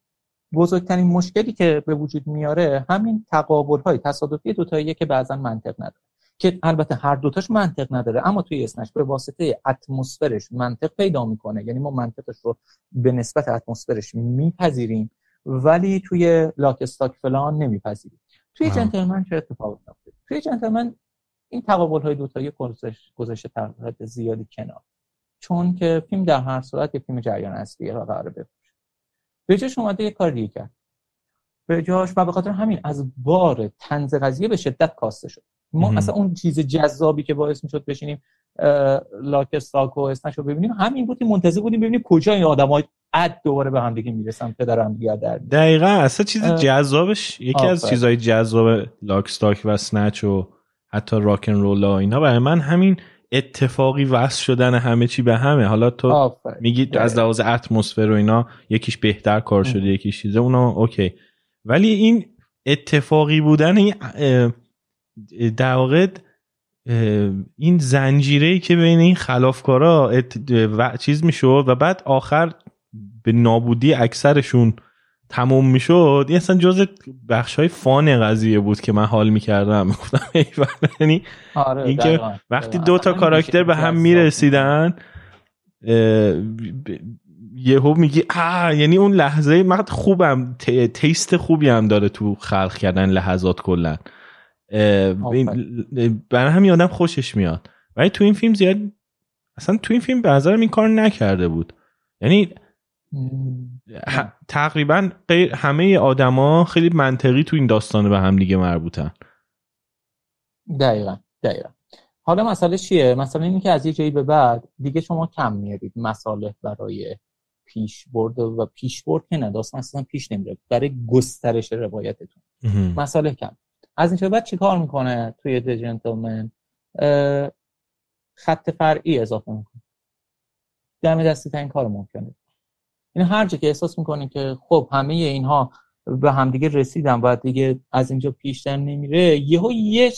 بزرگترین مشکلی که به وجود میاره همین تقابل های تصادفی دوتاییه که بعضا منطق نداره. که البته هر دوتاش منطق نداره اما توی اسمش به واسطه اتمسفرش منطق پیدا می‌کنه. یعنی ما منطقش رو به نسبت اتمسفرش میپذیریم ولی توی لاک استاک فلان نمیپذیریم. توی جنتلمن چه اتفاقی میفته توی جنتلمن این تقابل های دوتایی گذاشته تقریبا زیادی کنار. چون که فیلم در هر صورت یه فیلم جریان اصلیه و قراره به جاش اومده یه کار دیگه کرد. به جاش و به خاطر همین از بار تنز قضیه به شدت کاسته شد. ما اصلا اون چیز جذابی که باعث می‌شد بشینیم لاک استاک و اسنش رو ببینیم همین بود که منتظر بودیم ببینیم کجا این آدمای عد دوباره به هم دیگه می‌رسن پدر هم دیگه در دقیقا اصلا چیز جذابش یکی از چیزهای جذاب لاک و سنچ و حتی راکن رولا اینا. برای من همین اتفاقی وصل شدن همه چی به همه. حالا تو میگی از لحاظ اتمسفر و اینا یکیش بهتر کار شده یکیش چیزه اونا اوکی. ولی این اتفاقی بودن این در واقع این زنجیره ای که بین این خلافکارا و چیز می‌شد و بعد آخر به نابودی اکثرشون تموم می‌شد. این اصلا جز بخش های فان قضیه بود که من حال می‌کردم. می‌گفتم یعنی آره اینکه وقتی دو تا کاراکتر به هم می‌رسیدن یهو میگی آ یعنی اون لحظه من خوبم تیست خوبی هم داره تو خلق کردن لحظات کلا. برای همین آدم خوشش میاد. ولی تو این فیلم زیاد اصلا تو این فیلم به نظرم این کار نکرده بود. یعنی تقریبا همه آدما خیلی منطقی تو این داستان به هم دیگه مربوطن. دقیقا دقیقا. حالا مسئله چیه؟ مسئله اینه که از یه جایی به بعد دیگه شما کم میارید مسئله برای پیش برد و پیش برد که نه داستان اصلا پیش نمیره. برای گسترش روایتتون. مسئله کم. از این بعد چی کار می‌کنه توی د جنتلمن خط فرعی اضافه می‌کنه. دم دستی ترین کار ممکنه. این هر جا که احساس می‌کنین که خب همه اینها به همدیگه رسیدن و دیگه از اینجا پیشتر نمیره یهو یه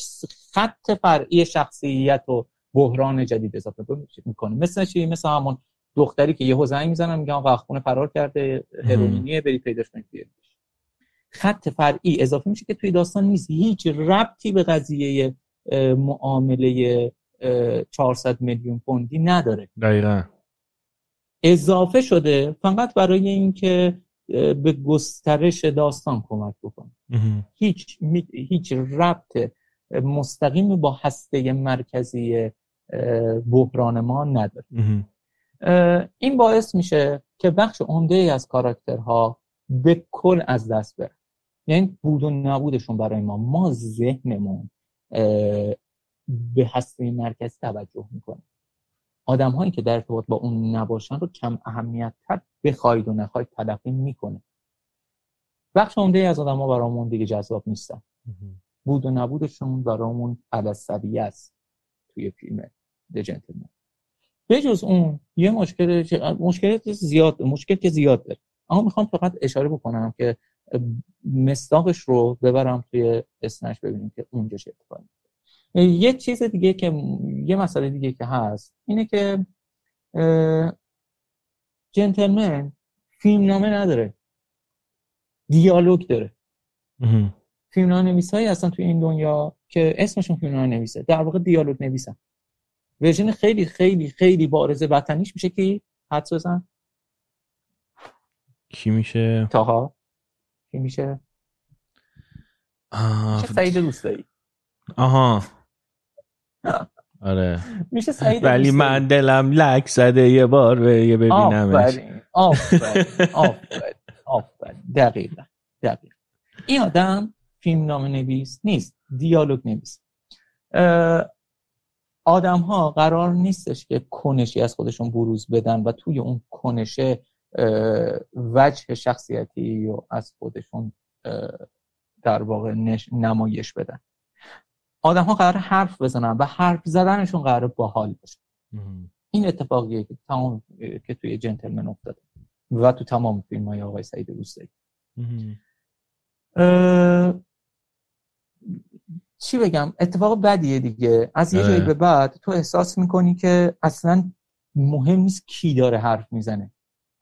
خط فرعی شخصیت و بحران جدید اضافه می‌کنه. مثل چی؟ مثل همون دختری که یهو زنگ می‌زنن میگن آقا خونه فرار کرده هروئینیه برید پیداش کنید خط فرعی اضافه میشه که توی داستان نیست. هیچ ربطی به قضیه معامله 400 میلیون پوندی نداره. دقیقا. اضافه شده فقط برای اینکه به گسترش داستان کمک بکنه. هیچ هیچ ربط مستقیم با هسته مرکزی بحران ما نداره. این باعث میشه که بخش عمده ای از کاراکترها به کل از دست بره. یعنی بود و نبودشون برای ما. ما ذهنمون به هسته مرکزی توجه می‌کنه. آدم هایی که در ارتباط با اون نباشن رو کم اهمیت تر بخواید و نخواید تلقی می‌کنه. بخش عمده از آدم ها برامون دیگه جذاب نیستن. بود و نبودشون برامون علصبی است توی فیلم جنتلمن به جز اون یه مشکل مشکل زیاد مشکل که زیاد داره. اما می‌خوام فقط اشاره بکنم که مصداقش رو ببرم توی اسنش ببینیم که اونجا چه اتفاقی یه چیز دیگه که یه مسئله دیگه که هست اینه که جنتلمن فیلم نامه نداره. دیالوگ داره. فیلم نامه نویس هایی هستن توی این دنیا که اسمشون فیلم نامه نویسه در واقع دیالوگ نویسن. ورژن خیلی خیلی خیلی بارز وطنیش میشه که حدس بزن. کی میشه؟ تاها. کی میشه؟ چه سعید دوست آها. آره. میشه سعید ولی من دلم لک زده یه بار به یه ببینمش. آفرین. آفرین. آفرین. دقیقا. دقیقا. این آدم فیلم نام نویس نیست. دیالوگ نویس. آدم ها قرار نیستش که کنشی از خودشون بروز بدن و توی اون کنشه وجه شخصیتی رو از خودشون در واقع نمایش بدن. آدم ها قرار حرف بزنن و حرف زدنشون قرار باحال باشه. این اتفاقیه که تمام که توی جنتلمن افتاده و تو تمام فیلم های آقای سعید روستایی. چی بگم؟ اتفاق بدیه دیگه. از یه جایی به بعد تو احساس می‌کنی که اصلا مهم نیست کی داره حرف می‌زنه.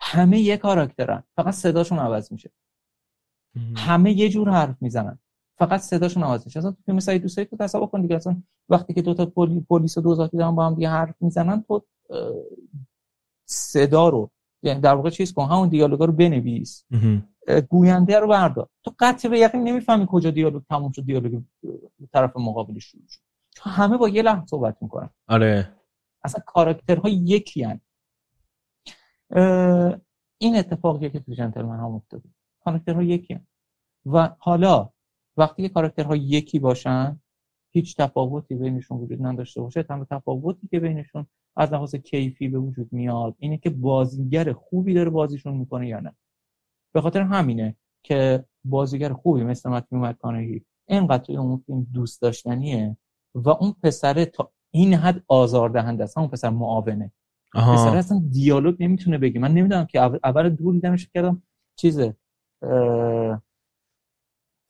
همه یه کاراکترن. فقط صداشون عوض میشه. همه یه جور حرف می‌زنن. فقط صداشون عوض میشه. اصلا تو سعید دوستایی تو تصور کن دیگه اصلا وقتی که دو تا پلیس و دو ذاتی دارن با هم دیگه حرف می‌زنن تو صدا رو یعنی در واقع چیز کن همون دیالوگا رو بنویس. گوینده رو بردار. تو قطع به یقین نمی‌فهمی کجا دیالوگ تموم شد دیالوگ طرف مقابلش شروع شد. چون همه با یه لحظه صحبت می‌کنن. آره. اصلا کاراکترها یکی هن. این اتفاقیه که تو جنتلمن ها افتاده کاراکترها یکی هن. و حالا وقتی که کاراکترها یکی باشن هیچ تفاوتی بینشون وجود نداشته باشه. تنها تفاوتی که بینشون از لحاظ کیفی به وجود میاد اینه که بازیگر خوبی داره بازیشون می‌کنه یا نه. به خاطر همینه که بازیگر خوبی مثل متیو مکانهی اینقدر توی اون فیلم دوست داشتنیه و اون پسر تا این حد آزاردهنده است. اون پسر معاونه. پسر اصلا دیالوگ نمی‌تونه بگی من نمی‌دونم که اول دور دیدمش کردم چیزه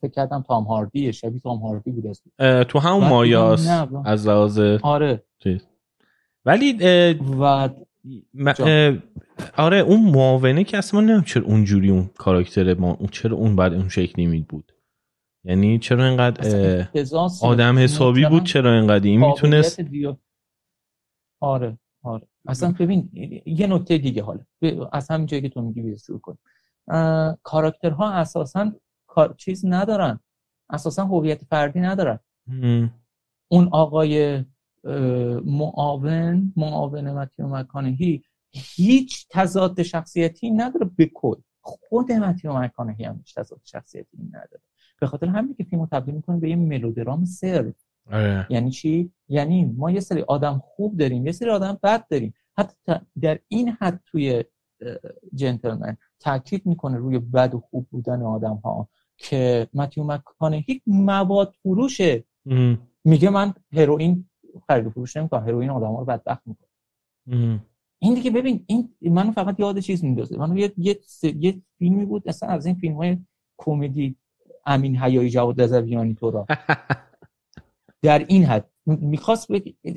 فکر کردم تام هاردی شبیه تام هاردی بود تو همون مایاس از لحاظ آره. ولی و آره اون معاونه که اصلا نمی‌دونم چرا اونجوری اون کاراکتر ما چرا اون بعد اون شکلی می بود. یعنی چرا اینقدر آدم حسابی بود چرا اینقدر؟ این می‌تونست آره آره. اصلا ببین یه نکته دیگه حالا. از همین جایی که تو میگی شروع کن کاراکترها اساسا چیز ندارن. اساسا هویت فردی ندارن. اون آقای معاون معاون متیو مکانهی هیچ تضاد شخصیتی نداره به کل. خود متیو مکانهی هم هیچ تضاد شخصیتی نداره. به خاطر همین که فیلمو تبدیل می‌کنه به یه ملودرام سر آره. یعنی چی؟ یعنی ما یه سری آدم خوب داریم یه سری آدم بد داریم. حتی در این حد توی جنتلمن تاکید می‌کنه روی بد و خوب بودن آدم ها که متیو مکانهی مواد فروشه میگه من هروئین خرید فروش نمی‌کنم. هروئین آدم‌ها رو بدبخت می‌کنه. این دیگه ببین این منو فقط یاد چیز میندازه. منو یه یه, یه فیلمی بود اصلا از این فیلم های کمدی امین حیایی جواد رضویانی تو را *laughs* در این حد. می‌خواست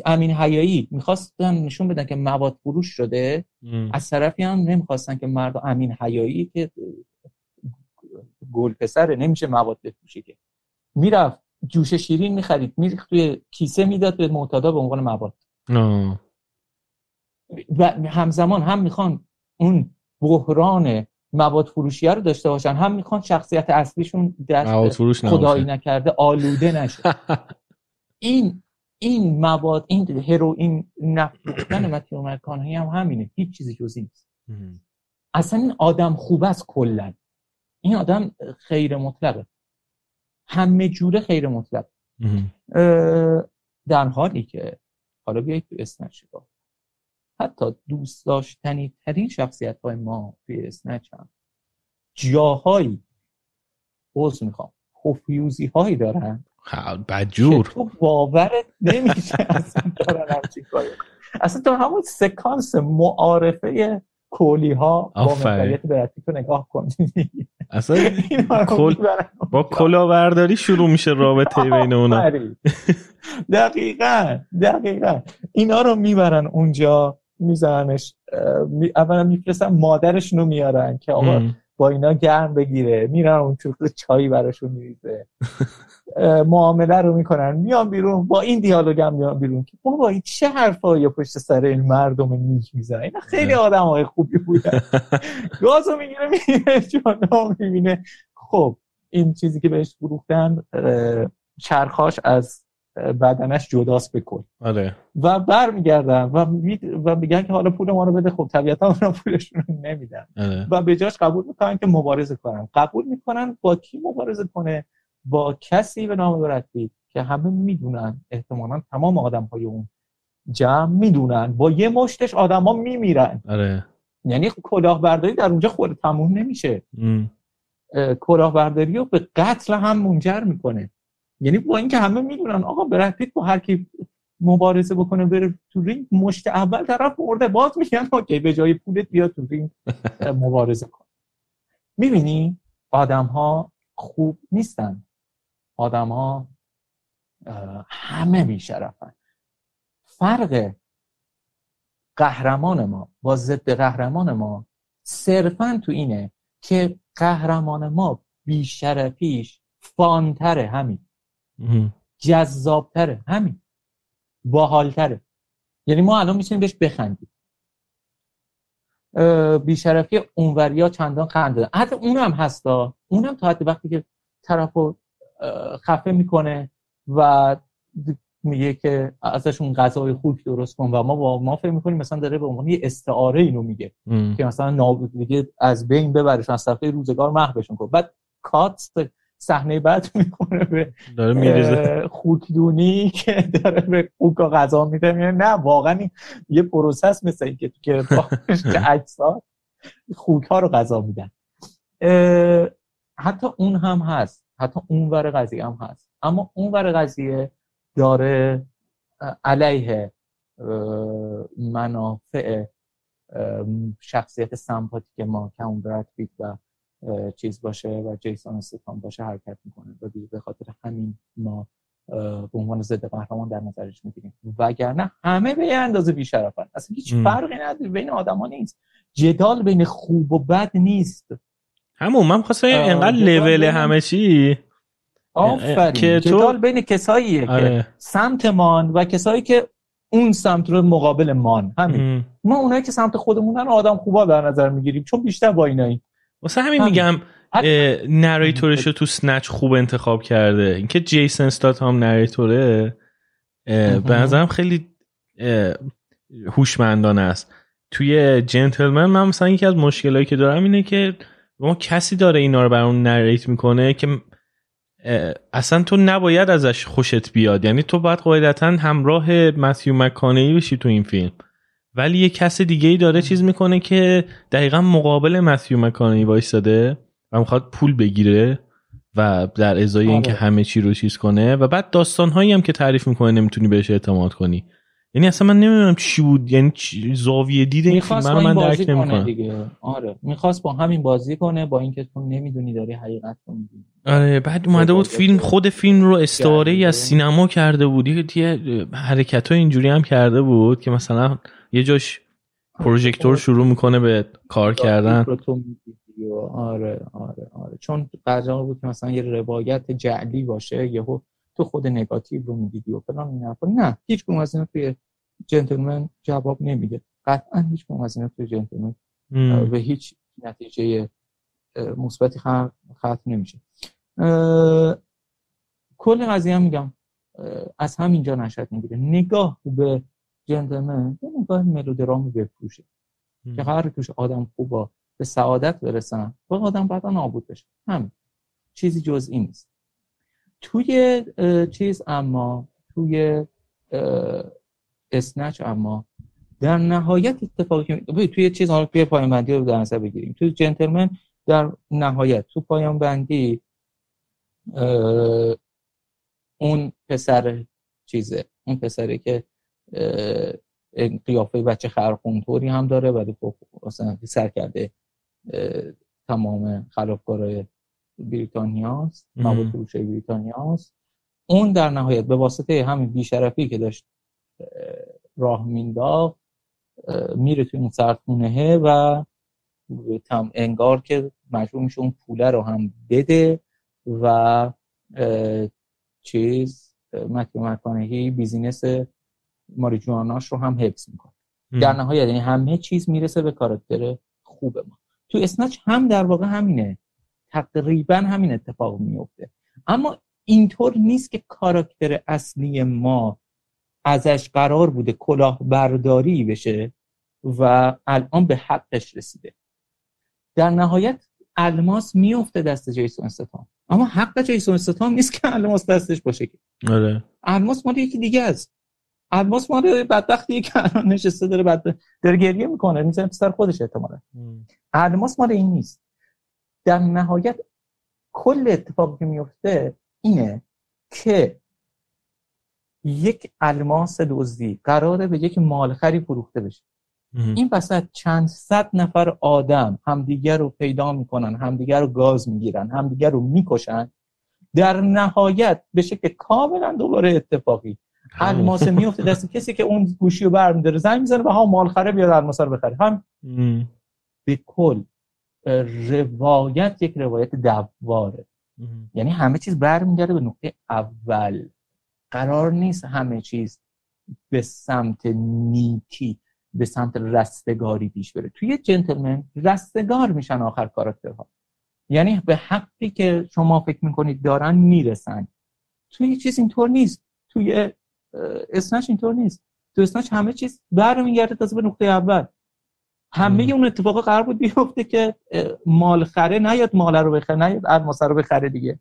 امین حیایی می‌خواستن نشون بدن که مواد فروش شده. از طرفی هم نمی‌خواستن که مرد امین حیایی که گل پسره نمیشه مواد بفروشه که. می‌رفت جوش شیرین می‌خرید میریخت توی کیسه می‌داد به معتادا به عنوان مواد. و همزمان هم می‌خوان اون بحران مواد فروشی رو داشته باشن هم می‌خوان شخصیت اصلیشون دست خدایی نکرده آلوده نشه. *laughs* این این مواد این هروئین نفروختن متیو مکانهی هم همینه هیچ چیزی جز نیست. اصلا این آدم خوب است کلا. این آدم خیر مطلقه. همه جوره خیر مطلق در حالی که حالا بیایید تو اسنچ حتی دوست داشتنی ترین شخصیت های ما توی اسنچ هم جاهایی بوز می‌خوام. پوفیوزی هایی دارن بدجور. تو باورت نمیشه اصلا دارن اصلا تو همون سکانس معارفه کولی ها با مقایت برتی تو نگاه کن. اصلا کل... با کلاورداری شروع میشه رابطه بین اونا. دقیقا دقیقا. اینا رو می‌برن اونجا میزننش اولا میفرستن مادرشون رو میارن که آقا با اینا گرم بگیره. میرن اون تو چایی براشون میریزه. معامله رو می‌کنن. میان بیرون با این دیالوگ هم میان بیرون که بابا این چه حرفایی پشت سر این مردم نیک می‌زنن؟ اینا خیلی آدم های خوبی بودن. *laughs* گازو می‌گیره می‌گیره جانا می‌بینه. خب این چیزی که بهش فروختن چرخاش از بدنش جداست بکن آره. و برمیگردن و, می... و میگن که حالا پول ما رو بده. خب طبیعتا اونا پولشون رو نمیدن. آره. و به جاش قبول می‌کنن که مبارزه کنن. قبول می‌کنن با کی مبارزه کنه؟ با کسی به نام برد که همه می‌دونن احتمالا تمام آدم های اون جمع می‌دونن. با یه مشتش آدما میمیرن. آره. یعنی کلاهبرداری در اونجا خود تموم نمیشه. کلاهبرداری رو به قتل هم منجر می‌کنه. یعنی با اینکه همه می‌دونن آقا برد با هر کی مبارزه بکنه بره تو رینگ مشت اول طرف مرده باز میگن okay به جای پولت بیا تو رینگ *laughs* مبارزه کن. می‌بینی؟ آدم ها خوب نیستن. آدم ها همه بیشرفن فرق قهرمان ما با ضد قهرمان ما صرفا تو اینه که قهرمان ما بیشرفیش فانتره همین. جذابتره همین. باحالتره یعنی ما الان می‌تونیم بهش بخندیم. بیشرفی اونوریا چندان خنده حتی اونم هستا. اونم تا حتی وقتی که طرفو خفه می‌کنه و میگه که ازشون غذای خوک درست کن و ما با ما فکر می‌کنیم مثلا داره به عنوان یه استعاره اینو میگه. که مثلا نابود دیگه از بین ببرش از صفحه روزگار محوشون کن. بعد کات صحنه بعد *laughs* می‌کنه به داره میریزه. خوکدونی که داره به خوکا غذا میده. نه واقعا یه process مثل این که تو که اجساد *laughs* خوک ها رو غذا میدن. حتی اون هم هست. حتی اون ور قضیه هم هست. اما اون ور قضیه داره علیه منافع شخصیت سمپاتیک ما که اون برد و چیز باشه و جیسون استتهام باشه حرکت می‌کنه. و به خاطر همین ما به عنوان ضد قهرمان در نظرش می‌گیریم. وگرنه همه به یه اندازه بیشرفن. اصلا هیچ فرقی نداره بین آدما نیست. جدال بین خوب و بد نیست. همون من خواستم اینقدر لول همه چی آفرین. که جدال بین کساییه آره. که سمتمان و کسایی که اون سمت رو مقابل مان. همین. ما اونایی که سمت خودمونن آدم خوبا در نظر می‌گیریم چون بیشتر با اینایی. واسه همین میگم نریتورش رو تو سنچ خوب انتخاب کرده. اینکه جیسن ستات هم نریتوره به نظرم خیلی هوشمندانه است. توی جنتلمن من مثلا یکی از مشکلایی که دارم اینه که ما کسی داره اینا رو برام نریت می‌کنه که اصلا تو نباید ازش خوشت بیاد. یعنی تو باید قاعدتا همراه متیو مکانهی بشی تو این فیلم. ولی یه کس دیگه ای داره چیز می‌کنه که دقیقا مقابل متیو مکانی وایستاده و می‌خواد پول بگیره و در ازای اینکه آره. همه چی رو چیز کنه. و بعد داستان هایی هم که تعریف می‌کنه نمی‌تونی بهش اعتماد کنی. یعنی اصلا من نمی‌دونم چی بود یعنی زاویه دید این فیلم رو من درک نمی‌کنم. آره. می‌خواست با همین بازی کنه با اینکه تو نمی‌دونی داری حقیقت رو می‌دونی آره بعد اومده بود فیلم خود فیلم رو استعاره ای از سینما کرده بود. یه حرکت ها اینجوری هم کرده بود که مثلا یه جاش پروژکتور شروع می‌کنه به کار کردن. آره آره آره. چون قرار بود که مثلا یه روایت جعلی باشه یهو تو خود نگاتیو رو می‌دیدی و فلان این نه هیچ از اینا توی جنتلمن جواب نمیده. قطعا هیچ از اینا توی جنتلمن به هیچ نتیجه مثبتی ختم نمیشه. کل قضیه هم میگم از همینجا نشد می‌گیره. نگاه به جنتلمن یه نگاه ملودرامی بپوشه. که قرار توش آدم خوبا به سعادت برسن. و آدم بعدا نابود بشه. همین. چیزی جز این نیست. توی چیز اما توی اسنچ اما. در نهایت اتفاقی توی چیز حالا توی پایان بندی رو در نظر بگیریم. توی جنتلمن در نهایت تو پایان بندی اون پسر چیزه. اون پسری که قیافه بچه خرخونطوری هم داره ولی خب سر کرده تمام خلافکارای بریتانیاست مواد فروشه بریتانیاست. اون در نهایت به واسطه همین بیشرفی که داشت راه مینداخت میره توی اون سردخونه و انگار که مجبور میشه اون پوله رو هم بده و چیز مکیو مکانهی بیزینس ماریجواناش رو هم حفظ می‌کنه. در نهایت یعنی همه چیز می‌رسه به کاراکتر خوب ما. تو اسنچ هم در واقع همینه. تقریبا همین اتفاق میفته اما اینطور نیست که کاراکتر اصلی ما ازش قرار بوده کلاه برداری بشه و الان به حقش رسیده. در نهایت الماس میفته دست جیسون استتام اما حق جیسون استتام نیست که الماس دستش باشه که. آره. الماس مال یکی دیگه است. الماس مال بدبختی که الان نشسته داره بعد داره گریه می‌کنه. می‌زنه پسر خودش احتمالاً. الماس مال این نیست. در نهایت کل اتفاقی که میفته اینه که یک الماس دزدی قراره به یک مالخری فروخته بشه. این وسط چند صد نفر آدم همدیگر رو پیدا می‌کنن همدیگر رو گاز می‌گیرن همدیگر رو می‌کشن. در نهایت به شکل کاملا دوباره اتفاقی. الماس میفته دست کسی که اون گوشی رو برمیداره زنگ می‌زنه و ها مالخره بیاد الماس رو بخره هم به کل روایت یک روایت دواره. یعنی همه چیز برمیگرده به نقطه اول. قرار نیست همه چیز به سمت نیکی به سمت رستگاری پیش بره. توی جنتلمن رستگار میشن آخر کاراکترها. یعنی به حقی که شما فکر می‌کنید دارن می‌رسن. توی چیز اینطور نیست. توی اسنش اینطور نیست. تو اسنش همه چیز برمیگرده تازه به نقطه اول. همه اون اتفاقا قرار بود بیفته که مال خره نیاد مال رو بخره نیاد الماسه رو بخره دیگه.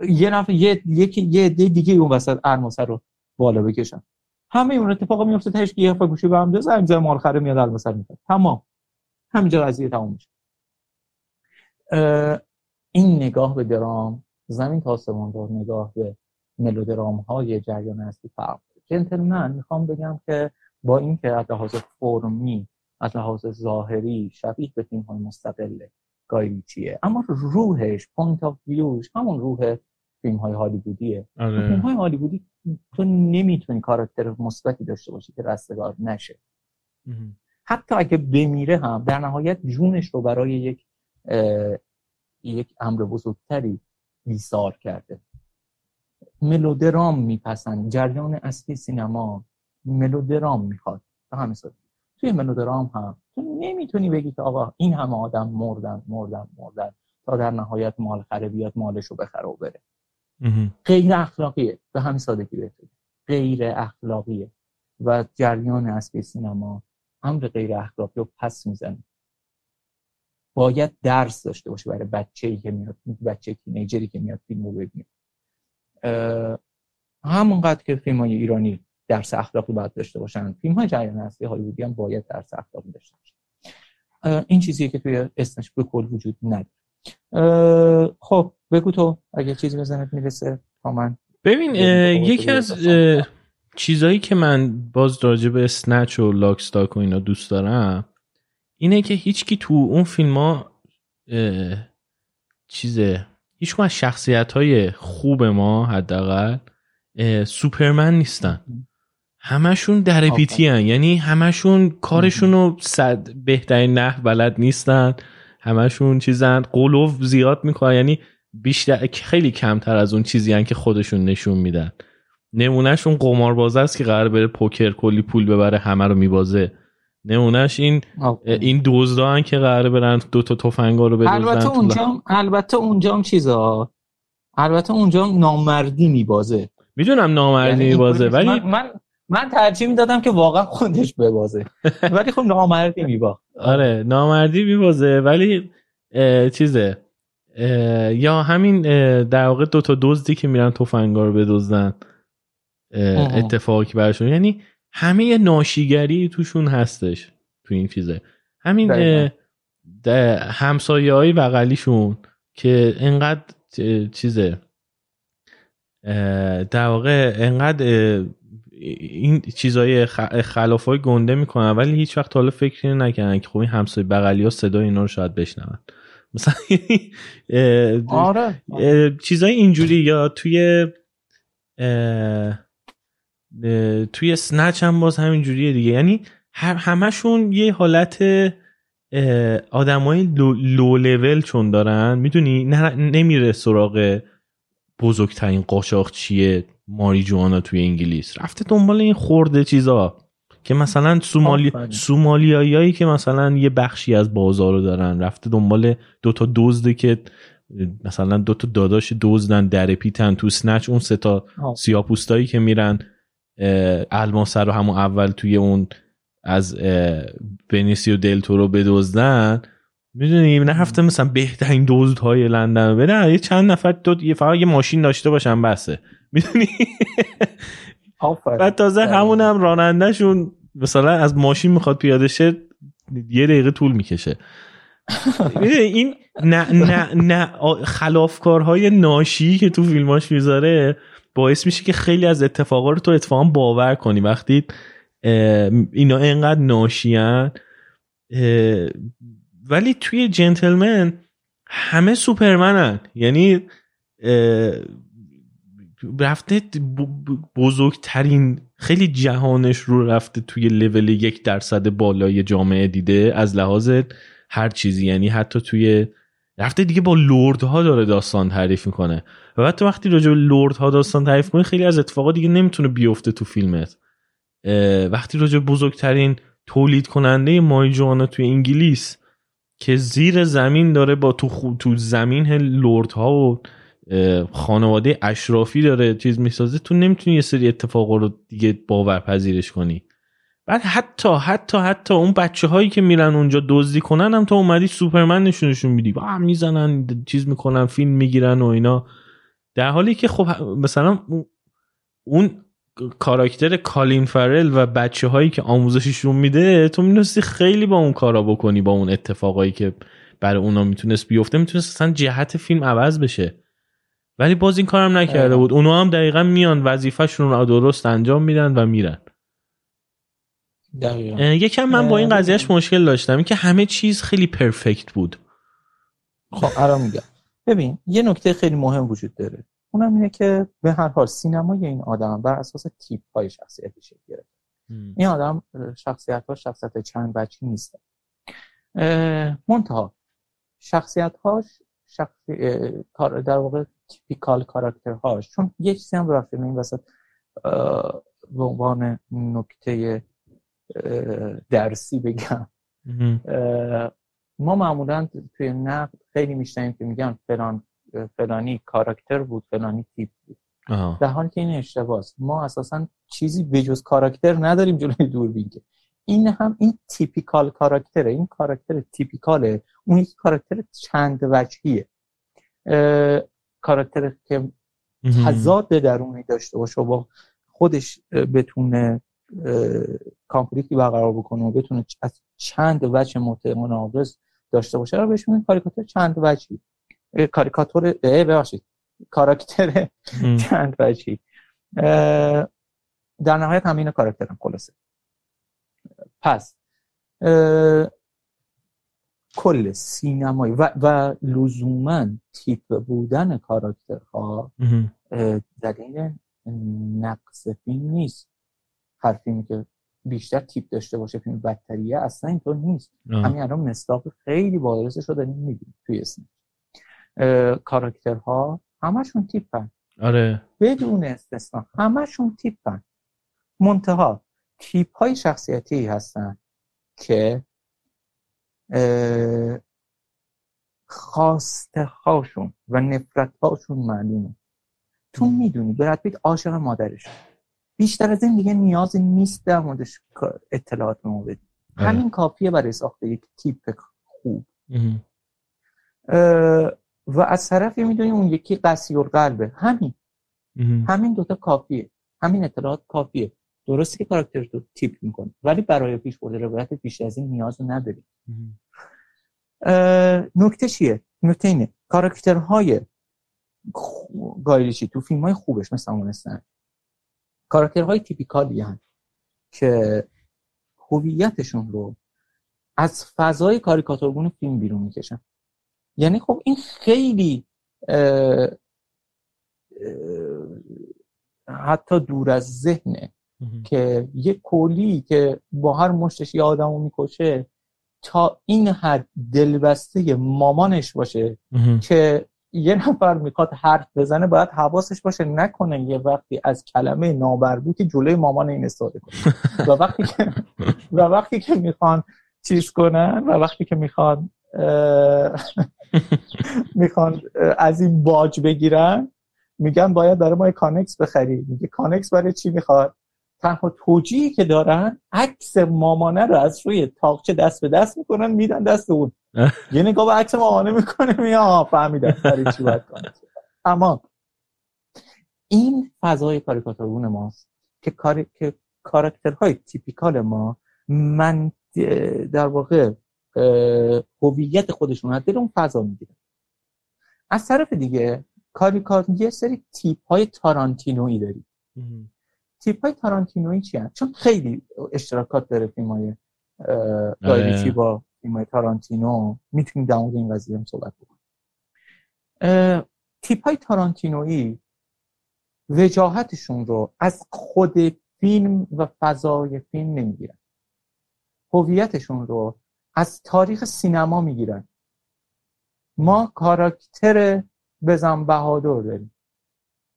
یه نفر یه یکی یه دیگه اون وسط الماسه رو بالا بکشن. همه اون اتفاقا میفته تاش که یه نفر گوشی به هم دست زنگ مال خره میاد الماسه میاد تمام. همینجا قضیه تموم میشه. این نگاه به درام زمین تا آسمان نگاه به ملودرام های جریان اصلی فرق جنتلمن می‌خوام بگم که با اینکه از لحاظ فرمی از لحاظ ظاهری شبیه به فیلم های مستقل گای ریچیه اما روحش point of view ش همون روح فیلم های هالیوودیه آره. فیلم های هالیوودی تو نمی‌تونی کاراکتر مثبتی داشته باشی که رستگار نشه. حتی اگه بمیره هم در نهایت جونش رو برای یک یک امر بزرگتری ایثار کرده. ملودرام می‌پسنده. جریان اصلی سینما ملودرام می‌خواد. به همین توی ملودرام هم. تو نمی‌تونی بگی که آقا این همه آدم مردن مردن مردن تا در نهایت مال خره بیاد مالش رو بخره و بره. غیر اخلاقیه. به همین سادگی بهتون غیر اخلاقیه. و جریان اصلی سینما امر غیر اخلاقی رو پس می‌زنه. باید درس داشته باشه برای بچه ای که میاد بچه تینیجری که میاد فیلم رو ببینه همونقدر که فیلم های ایرانی درس اخلاقی باید داشته باشن. فیلم های جریان اصلی هالیوودی هم باید درس اخلاقی داشته باشن. این چیزیه که توی اسمش به کل وجود نداره. خب بگو تو اگه چیزی بزنت می‌رسه تا من. ببین یکی از چیزایی که من باز راجع به اسنچ و لاکستاک و اینا دوست دارم اینه که هیچکی تو اون فیلم ها چیزه هیچ از شخصیت های خوب ما حداقل سوپرمن نیستن. همشون در پیتی هن. یعنی همشون کارشون رو صد بهترین نه بلد نیستن. همشون چیزن. قلوف زیاد می‌کنن یعنی بیشتر خیلی کمتر از اون چیزی هن که خودشون نشون میدن. نمونهشون قمارباز است که قرار بره پوکر کلی پول ببره همه رو میبازه. نمونهش این این دزدان که قراره برن دو تا تفنگا رو بدزدن. البته اونجا البته اونجا چیزا؟ البته اونجا نامردی میبازه. می‌دونم نامردی یعنی میبازه ولی من, من من ترجیح می‌دادم که واقعا خودش ببازه. ولی خب نامردی میبا آره نامردی میبازه. ولی چیزه یا همین در واقع دو تا دزدی که میرن تفنگا رو بدزدن اتفاقی برشون یعنی همه ناشیگری توشون هستش تو این چیزه. همین همسایه های بغلیشون که انقدر چیزه در واقع انقدر این چیزای خلاف های گنده می‌کنن ولی هیچ وقت حالا فکر نکنن که خب این همسایه بغلی ها صدای اینا رو شاید بشنون. مثلا *laughs* آره. چیزای اینجوری یا توی توی سنچ هم باز همین جوریه دیگه. یعنی همشون یه حالت آدمای لو, لو لول چون دارن. می‌دونی؟ نمیره سراغ بزرگترین قاچاق چیه. ماری جوانا توی انگلیس. رفته دنبال این خورده چیزا. که مثلا سومالی سومالیایی که مثلا یه بخشی از بازار رو دارن. رفته دنبال دوتا دزده که مثلا دوتا داداش دزدن در پیتن تو سنچ. اون سه تا سیاپوستایی که میرن الماسه رو همون اول توی اون از بنیسیو دلتو رو بدزدن. می‌دونی نرفته مثلا بهترین دوزد های لندن بده یه چند نفر دو یه فقط یه ماشین داشته باشن بسه. می‌دونی؟ بعد تازه همون هم رانندهشون مثلا از ماشین می‌خواد پیاده شه یه دقیقه طول می‌کشه. این نه نه نه خلافکارهای ناشی که تو فیلماش می‌ذاره باعث میشه که خیلی از اتفاقا رو تو اتفاقا باور کنی. وقتی اینا اینقدر ناشیان ولی توی جنتلمن همه سوپرمنن. یعنی رفته بزرگترین خیلی جهانش رو رفته توی لول یک درصد بالای جامعه دیده از لحاظ هر چیزی. یعنی حتی توی رفته دیگه با لورد ها داره داستان تعریف می‌کنه. و بعد وقتی راجع به لورد ها داستان تعریف کنی خیلی از اتفاقات دیگه نمی‌تونه بیفته تو فیلمت. وقتی راجع بزرگترین تولید کننده مایجوانا توی انگلیس که زیر زمین داره با تو, تو زمین لورد ها و خانواده اشرافی داره چیز می‌سازه تو نمی‌تونی یه سری اتفاقا رو دیگه باورپذیرش کنی. بعد حتی حتی حتی اون بچه هایی که میرن اونجا دزدی کنن هم تو اومدی سوپرمن نشونشون میدی. با می‌زنن چیز می‌کنن فیلم می‌گیرن و اینا. در حالی که خب مثلا اون کاراکتر کالین فرل و بچه هایی که آموزششون میده تو می‌تونستی خیلی با اون کارا بکنی با اون اتفاقایی که برای اونا می‌تونست بیفته. می‌تونست اصلا جهت فیلم عوض بشه. ولی باز این کارم نکرده بود. اونا هم دقیقا میان وظیفهشون رو درست انجام میدن و میرن. یکم من با این قضیهش مشکل داشتم. که همه چیز خیلی پرفکت بود. خب الان میگم. ببین یه نکته خیلی مهم وجود داره. اونم اینه که به هر حال سینمای این آدم بر اساس تیپ های شخصیتی شکل گرفته. این آدم شخصیت ها شخصیت چند بچی نیستن منتها شخصیت هاش شخصی... در واقع تیپیکال کاراکتر هاش چون یه چیزی هم رفته این وسط به عنوان نکته درسی بگم. ما معمولا توی نقد خیلی میشنیم که میگن فلان فلانی کاراکتر بود فلانی تیپ بود. در حالی که این اشتباهه ما اساسا چیزی بجز کاراکتر نداریم جلوی دوربین که. این هم این تیپیکال کاراکتره این کاراکتر تیپیکاله. اون یک کاراکتر چند وجهیه. کاراکتر که تضاد درونی داشته باشه و با خودش بتونه کانفلیکتی برقرار بکنه و بتونه از چند وجه متناقض داشته باشه. رو بهش میگن کاریکاتور چند وجهی. کاریکاتور ببخشید. کاراکتر چند وجهی در نهایت همین کاراکترم خلاصه. پس کل سینمایی و, و لزوما تیپ بودن کاراکترها دلیل نقص فیلم نیست. هر فیلمی که بیشتر تیپ داشته باشه فیلم بدتریه اصلا اینطور نیست. همین الان مصداق خیلی بارزش رو داریم می‌بینیم توی اسم. کاراکترها همشون تیپن. آره. بدون استثنا همشون تیپن. منتها تیپ های شخصیتی هستن که خواسته هاشون و نفرت هاشون معلومه. تو می‌دونی برد بیت عاشق مادرش بیشتر از این دیگه نیازی نیست در موردش اطلاعات به ما بدی. آره. همین کافیه برای ساخته یک تیپ خوب. و از طرفی می‌دونی اون یکی قصیر قلبه همین همین دوتا کافیه. همین اطلاعات کافیه. درسته که کاراکتر رو تیپ می‌کنه ولی برای پیش برده روایت بیشتر از این نیاز نداری. نکته چیه؟ نکته اینه. کاراکترهای گایریچی تو فیلم های خوبش مثل همونستن کاراکترهای تیپیکالی هن که هویتشون رو از فضای کاریکاتورگون فیلم بیرون می‌کشن. یعنی خب این خیلی حتی دور از ذهنه که یه کلی که با هر مشتش یه آدم رو می‌کشه تا این حد دلبسته مامانش باشه که یه نفر می‌خواد حرف بزنه باید حواسش باشه نکنه یه وقتی از کلمه نابربوطی جلوی مامان این استفاده کنه. و وقتی که *laughs* و وقتی که می‌خوان چیز کنن و وقتی که می‌خوان می‌خوان از این باج بگیرن. میگن باید برای ما کانکس بخری میگه کانکس برای چی می‌خواد؟ تنها توجیهی که دارن عکس مامانه رو از روی تاقچه دست به دست می‌کنن میدن دست اون. یه نگاه به عکس مامانه می‌کنه میا فهمیدن برای چی باید کنه اما این فضای کاریکاتورون ماست که کار... که کاراکترهای تیپیکال ما من در واقع هویت خودشون از دل اون فضا می‌گیره از طرف دیگه کاریکاتور یه سری تیپ های تارانتینویی داریم. تیپ های تارانتینویی چی هست؟ چون خیلی اشتراکات داره فیلم های آره. با فیلم های تارانتینو. می‌تونیم در مورد این قضیه هم صحبت بکنیم. تیپ های تارانتینویی وجاهتشون رو از خود فیلم و فضای فیلم نمی‌گیرن. هویتشون رو از تاریخ سینما می‌گیرن. ما کاراکتر بزن بهادر داریم.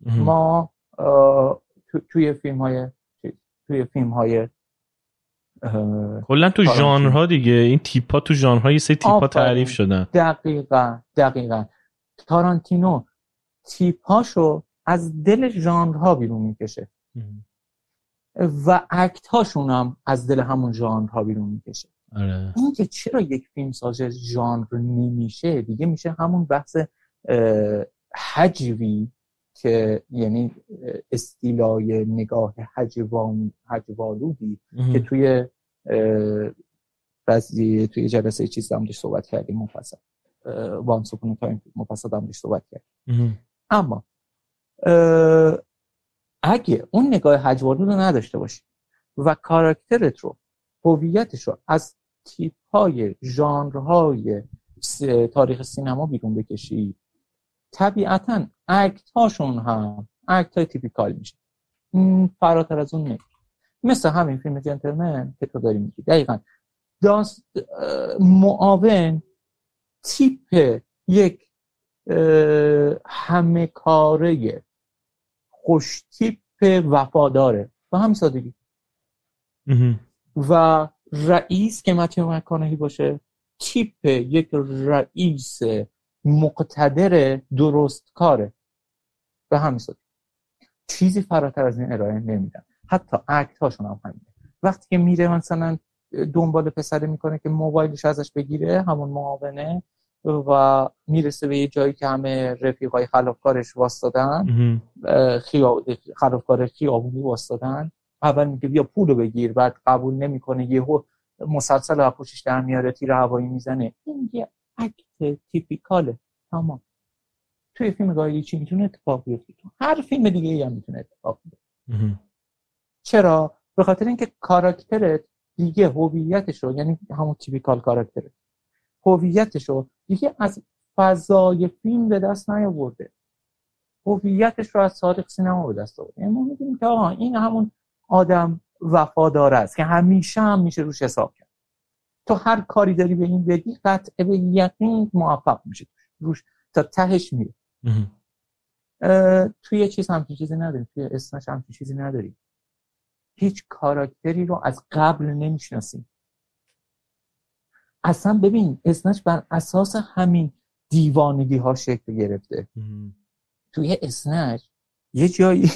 ما توی فیلم های توی فیلم های کلا تو ژانرها دیگه. این تیپا تو ژانرهای سه تیپا تعریف شدن. دقیقا دقیقا. تارانتینو تیپاشو از دل ژانرها بیرون می‌کشه. و اکت هاشون هم از دل همون ژانرها بیرون می‌کشه. آره. این که چرا یک فیلم ساز ژانر نمیشه؟ دیگه میشه همون بحث حجوی که یعنی استیلای نگاه حجوان حجوالودی که توی بعضی توی جلسه چیز هم صحبت کردیم مفصل. Once Upon a Time مفصل هم صحبت کردیم. اما اگه اون نگاه هجوآلود رو نداشته باشی و کاراکترت رو هویتش رو از تیپ های ژانرهای تاریخ سینما بیرون بکشی. طبیعتا act هاشون هم act های typical میشه. فراتر از اون نمیشه. مثل همین فیلم جنتلمن که تو داری میگی. دقیقا. داست معاون تیپ یک همه کاره خوش تیپ وفاداره. و همین سادگی. و رئیس که متیو مکانهی باشه تیپ یک رئیس مقتدر درست کاره. به همین چیزی فراتر از این ارائه نمیدن حتی اکت هاشون هم همینه. وقتی که میره مثلا دنبال پسره می‌کنه که موبایلش ازش بگیره همون معاونه و می‌رسه به یه جایی که همه رفیقای خلافکارش واسدادن خلافکار خیابونی واسدادن اول میگه بیا پولو بگیر بعد قبول نمی‌کنه یهو مسلسل و پوشش در میاره تیر هوایی می‌زنه. این یه اکت تیپیکاله. تمام. توی فیلم گای چی می‌تونه اتفاق بیفته؟ هر فیلم دیگه ای هم می‌تونه اتفاق بیفته. چرا؟ به خاطر اینکه کاراکترت دیگه هویتش رو یعنی همون تیپیکال کاراکترت هویتش رو دیگه از فضای فیلم به دست نیاورده. هویتش رو از تاریخ سینما به دست آورده. ما می‌دونیم که آها این همون آدم وفادار است که همیشه هم میشه روش حساب کرد. تو هر کاری داری به این بگی قطع به یقین موفق میشه روش تا تهش میره. توی چیز همچین چیزی نداری توی اسمش همچین چیزی نداری هیچ کاراکتری رو از قبل نمی‌شناسیم. اصلا ببین اسنچ بر اساس همین دیوانگی ها شکل گرفته. توی اسنچ یه جایی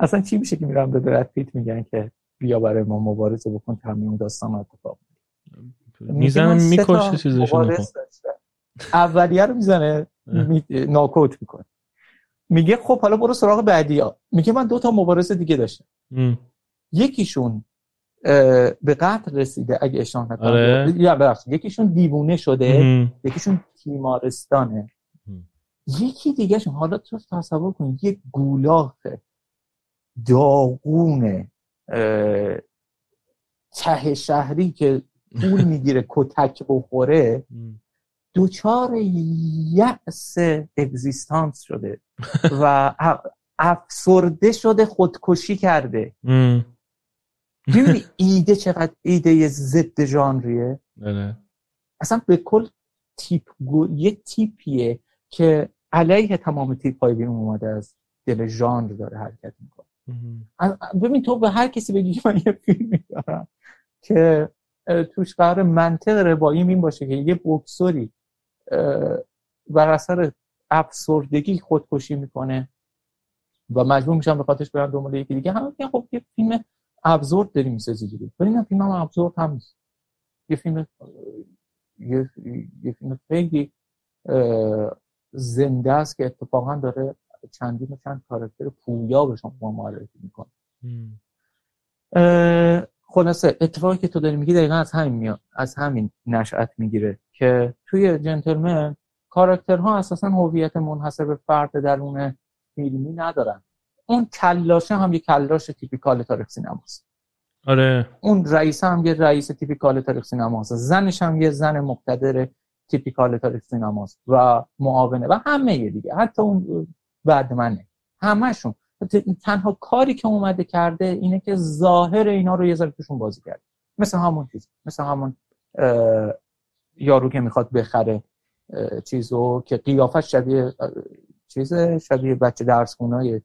اصلا چی میشه که میرم به برد پیت میگن که بیا برای ما مبارزه بکن تمیم داستان اتفاق می‌زنه می‌کشه چیزشون اولیه رو می‌زنه ناکوت می‌کنه. میگه خب حالا برو سراغ بعدی ها میگه من دو تا مبارزه دیگه داشتم. یکیشون به قتل رسیده اگه اشتباه نکنم. آره. یا یکیشون دیوونه شده یکیشون تیمارستانه. یکی دیگه شون حالا تو تصور کن یک گولاخ داغون ته شهری که پول *laughs* می‌گیره کتک بخوره دوچار یأس اگزیستانس شده *laughs* و افسرده شده خودکشی کرده. می‌بینی *laughs* ایده چقدر ایده ضد ژانریه؟ بله. اصلا به کل تیپ یه تیپیه که علیه تمام تیپ های بیرون اومده از دل ژانر داره حرکت می‌کنه. ببین تو به هر کسی بگی من یه فیلم دارم که توش قرار منطق روایی این باشه که یه بکسوری بر اثر افسردگی خودکشی می‌کنه و مجبور میشن به خاطرش برن دنبال یکی دیگه. همه خب یه فیلم ابزورد داریم می‌سازی دیگه. ولی نه فیلم هم ابزورد هم نیست. یه فیلم یه, یه فیلم خیلی زنده است که اتفاقا داره چندین و چند کاراکتر پویا به شما معرفی می‌کنه خلاصه اتفاقی که تو داری میگی دقیقا از همین میاد از همین نشأت می‌گیره که توی جنتلمن کاراکترها اساسا هویت منحصر به فرد درون فیلمی ندارن. اون کلاشه هم یه کلاش تیپیکال تاریخ سینماست. آره. اون رئیس هم یه رئیس تیپیکال تاریخ سینماست. زنش هم یه زن مقتدر تیپیکال تاریخ سینماست و معاونه و همه یه دیگه. حتی اون بعد منه همشون تنها کاری که اومده کرده اینه که ظاهر اینا رو یه ذره توشون بازی کرده. مثل همون چیز. مثل همون یارو که می‌خواد بخره چیزو که قیافش شبیه چیز شبیه بچه درس خونای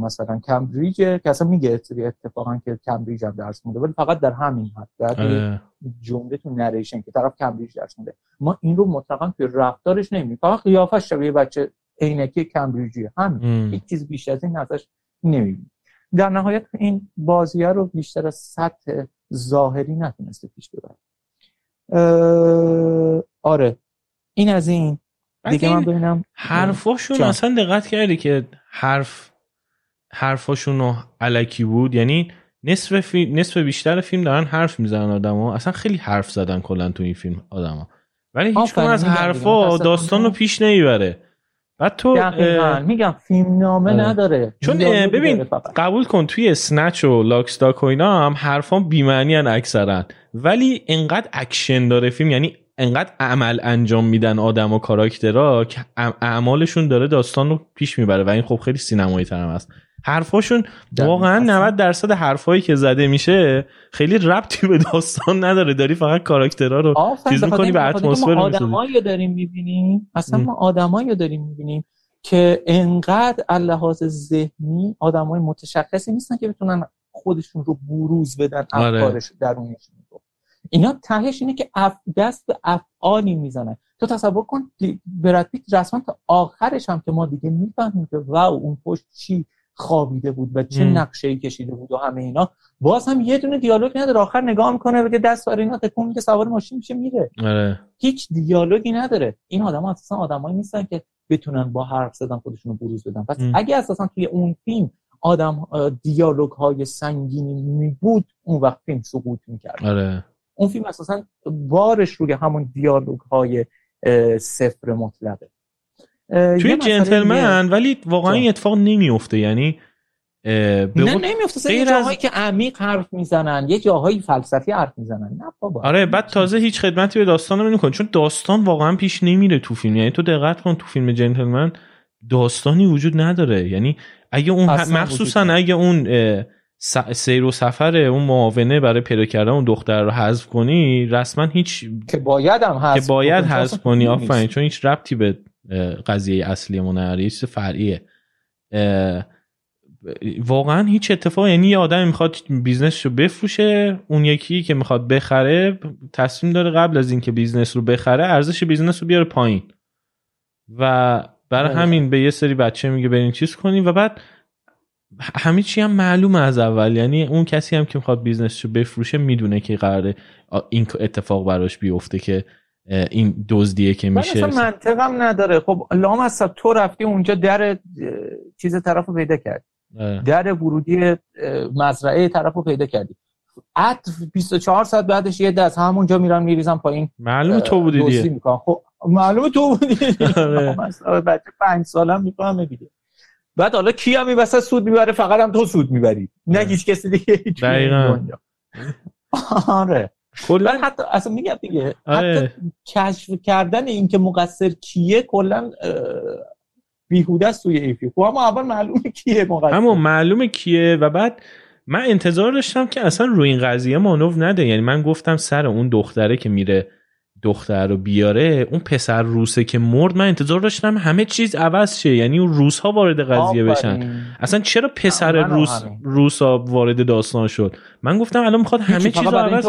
مثلا کمبریج که اصلا میگه اتفاقا که کمبریج هم درس مونده ولی فقط در همین حد. در آره. جمله تو نریشن که طرف کمبریج درس مونده ما این رو مطلقا توی رفتارش نمی‌بینیم. فقط قیافش شبیه بچه عینکی کمبریجی همین. هیچ چیز بیشتر از این ازش نمی‌بینیم در نهایت این بازیه رو بیشتر از سطح ظاهری نتونسته پیش ببره. آره. این از این. دیگه من ببینم. حرفاشون اصلا دقت کردی که حرف حرفاشون الکی بود؟ یعنی نصف, فی... نصف بیشتر فیلم دارن حرف می‌زنن آدما اصلا خیلی حرف زدن کلا تو این فیلم آدما. ولی هیچ از حرفا داستان رو پیش نمی‌بره. بعد تو میگم فیلم نامه آره. نداره. چون ببین قبول کن توی اسنچ و لاکستاک و اینا هم حرفان بیمعنی اکثرا. ولی انقدر اکشن داره فیلم یعنی انقدر عمل انجام میدن آدم و کاراکترها که اعمالشون داره داستان رو پیش می‌بره. و این خب خیلی سینمایی ترم است حرفاشون واقعا 90 درصد حرفایی که زده میشه خیلی ربطی به داستان نداره. داری فقط کاراکترها رو چیز می‌کنی به اتمسفر ما آدمایی داریم می‌بینیم اصلا ما آدمایی داریم می‌بینیم که انقدر لحاظ ذهنی آدمای متشخصی نیستن که بتونن خودشون رو بروز بدن آره. افکارش درونشون اینا تهش اینه که اف دست به افعالی می‌زنن. تو تصور کن پیت رسما تا آخرش هم که ما دیگه می‌فهمیم که واو اون پشت چی؟ خوابیده بود و چه نقشه ای کشیده بود و همه اینا. باز هم یه دونه دیالوگ نداره. آخر نگاه می‌کنه بگه دست برای اینا تکون میده سوار ماشین میشه میره. آره. هیچ دیالوگی نداره. این آدم ها اساسا آدمایی نیستن که بتونن با حرف زدن خودشونو بروز بدن. پس اگه اساسا توی اون فیلم آدم دیالوگ های سنگینی می بود اون وقت فیلم سقوط می‌کرد. آره. اون فیلم اساسا بارش روی همون دیالوگ های صفر مطلقه. توی جنتلمن ولی واقعا این اتفاق نمیفته یعنی نه نمیفته یه جاهایی که عمیق حرف می‌زنن یه جاهایی فلسفی حرف می‌زنن. نه بابا. آره بعد تازه هیچ خدمتی به داستان نمی‌کنه چون داستان واقعا پیش نمیره تو فیلم. یعنی تو دقت کن تو فیلم جنتلمن داستانی وجود نداره. یعنی اگه اون مخصوصا اگه اون سیر و سفر اون معاونه برای پیدا کردن اون دختر رو حذف کنی رسما هیچ که باید هم حذف که باید حذف کنی آفرین چون هیچ ربطی به قضیه اصلی نداره چیز فرعیه. واقعا هیچ اتفاق یعنی یه آدمی می‌خواد business رو بفروشه اون یکی که می‌خواد بخره تصمیم داره قبل از اینکه business رو بخره ارزش business رو بیاره پایین. و برای همین به یه سری بچه میگه برین چیز کنیم و بعد همه چی هم معلومه از اول. یعنی اون کسی هم که می‌خواد business رو بفروشه می‌دونه که قراره این اتفاق براش بیفته که این دزدیه که میشه. اصلا منطقم نداره. خب لامصب تو رفتی اونجا در چیز طرف رو پیدا کرد در ورودی مزرعه طرف رو پیدا کردی. اتفاقا 24 ساعت بعدش یه دست همونجا میرن میریزن پایین. معلومه تو بودی دیگه. خب معلومه تو بودی. *laughs* آره. بچه 5 سالم می‌فهمه دیگه بعد حالا کی هم وسط سود می‌بره؟ فقط هم تو سود می‌بری. نه آره. هیچ کسی دیگه. دقیقاً. *laughs* آره. کلا حتی اصلا میگم دیگه آره. حتی کشف کردن این که مقصر کیه کلا بیهوده است توی ایفی خب اما اول معلومه کیه مقصر. اما معلومه کیه و بعد من انتظار داشتم که اصلا روی این قضیه مانو نده. یعنی من گفتم سر اون دختره که میره دختر رو بیاره اون پسر روسه که مرد من انتظار داشتم همه چیز عوض شه. یعنی اون روس ها وارد قضیه بشن. اصلا چرا پسر روس روس ها وارد داستان شد؟ من گفتم الان می‌خواد همه چیز رو عوض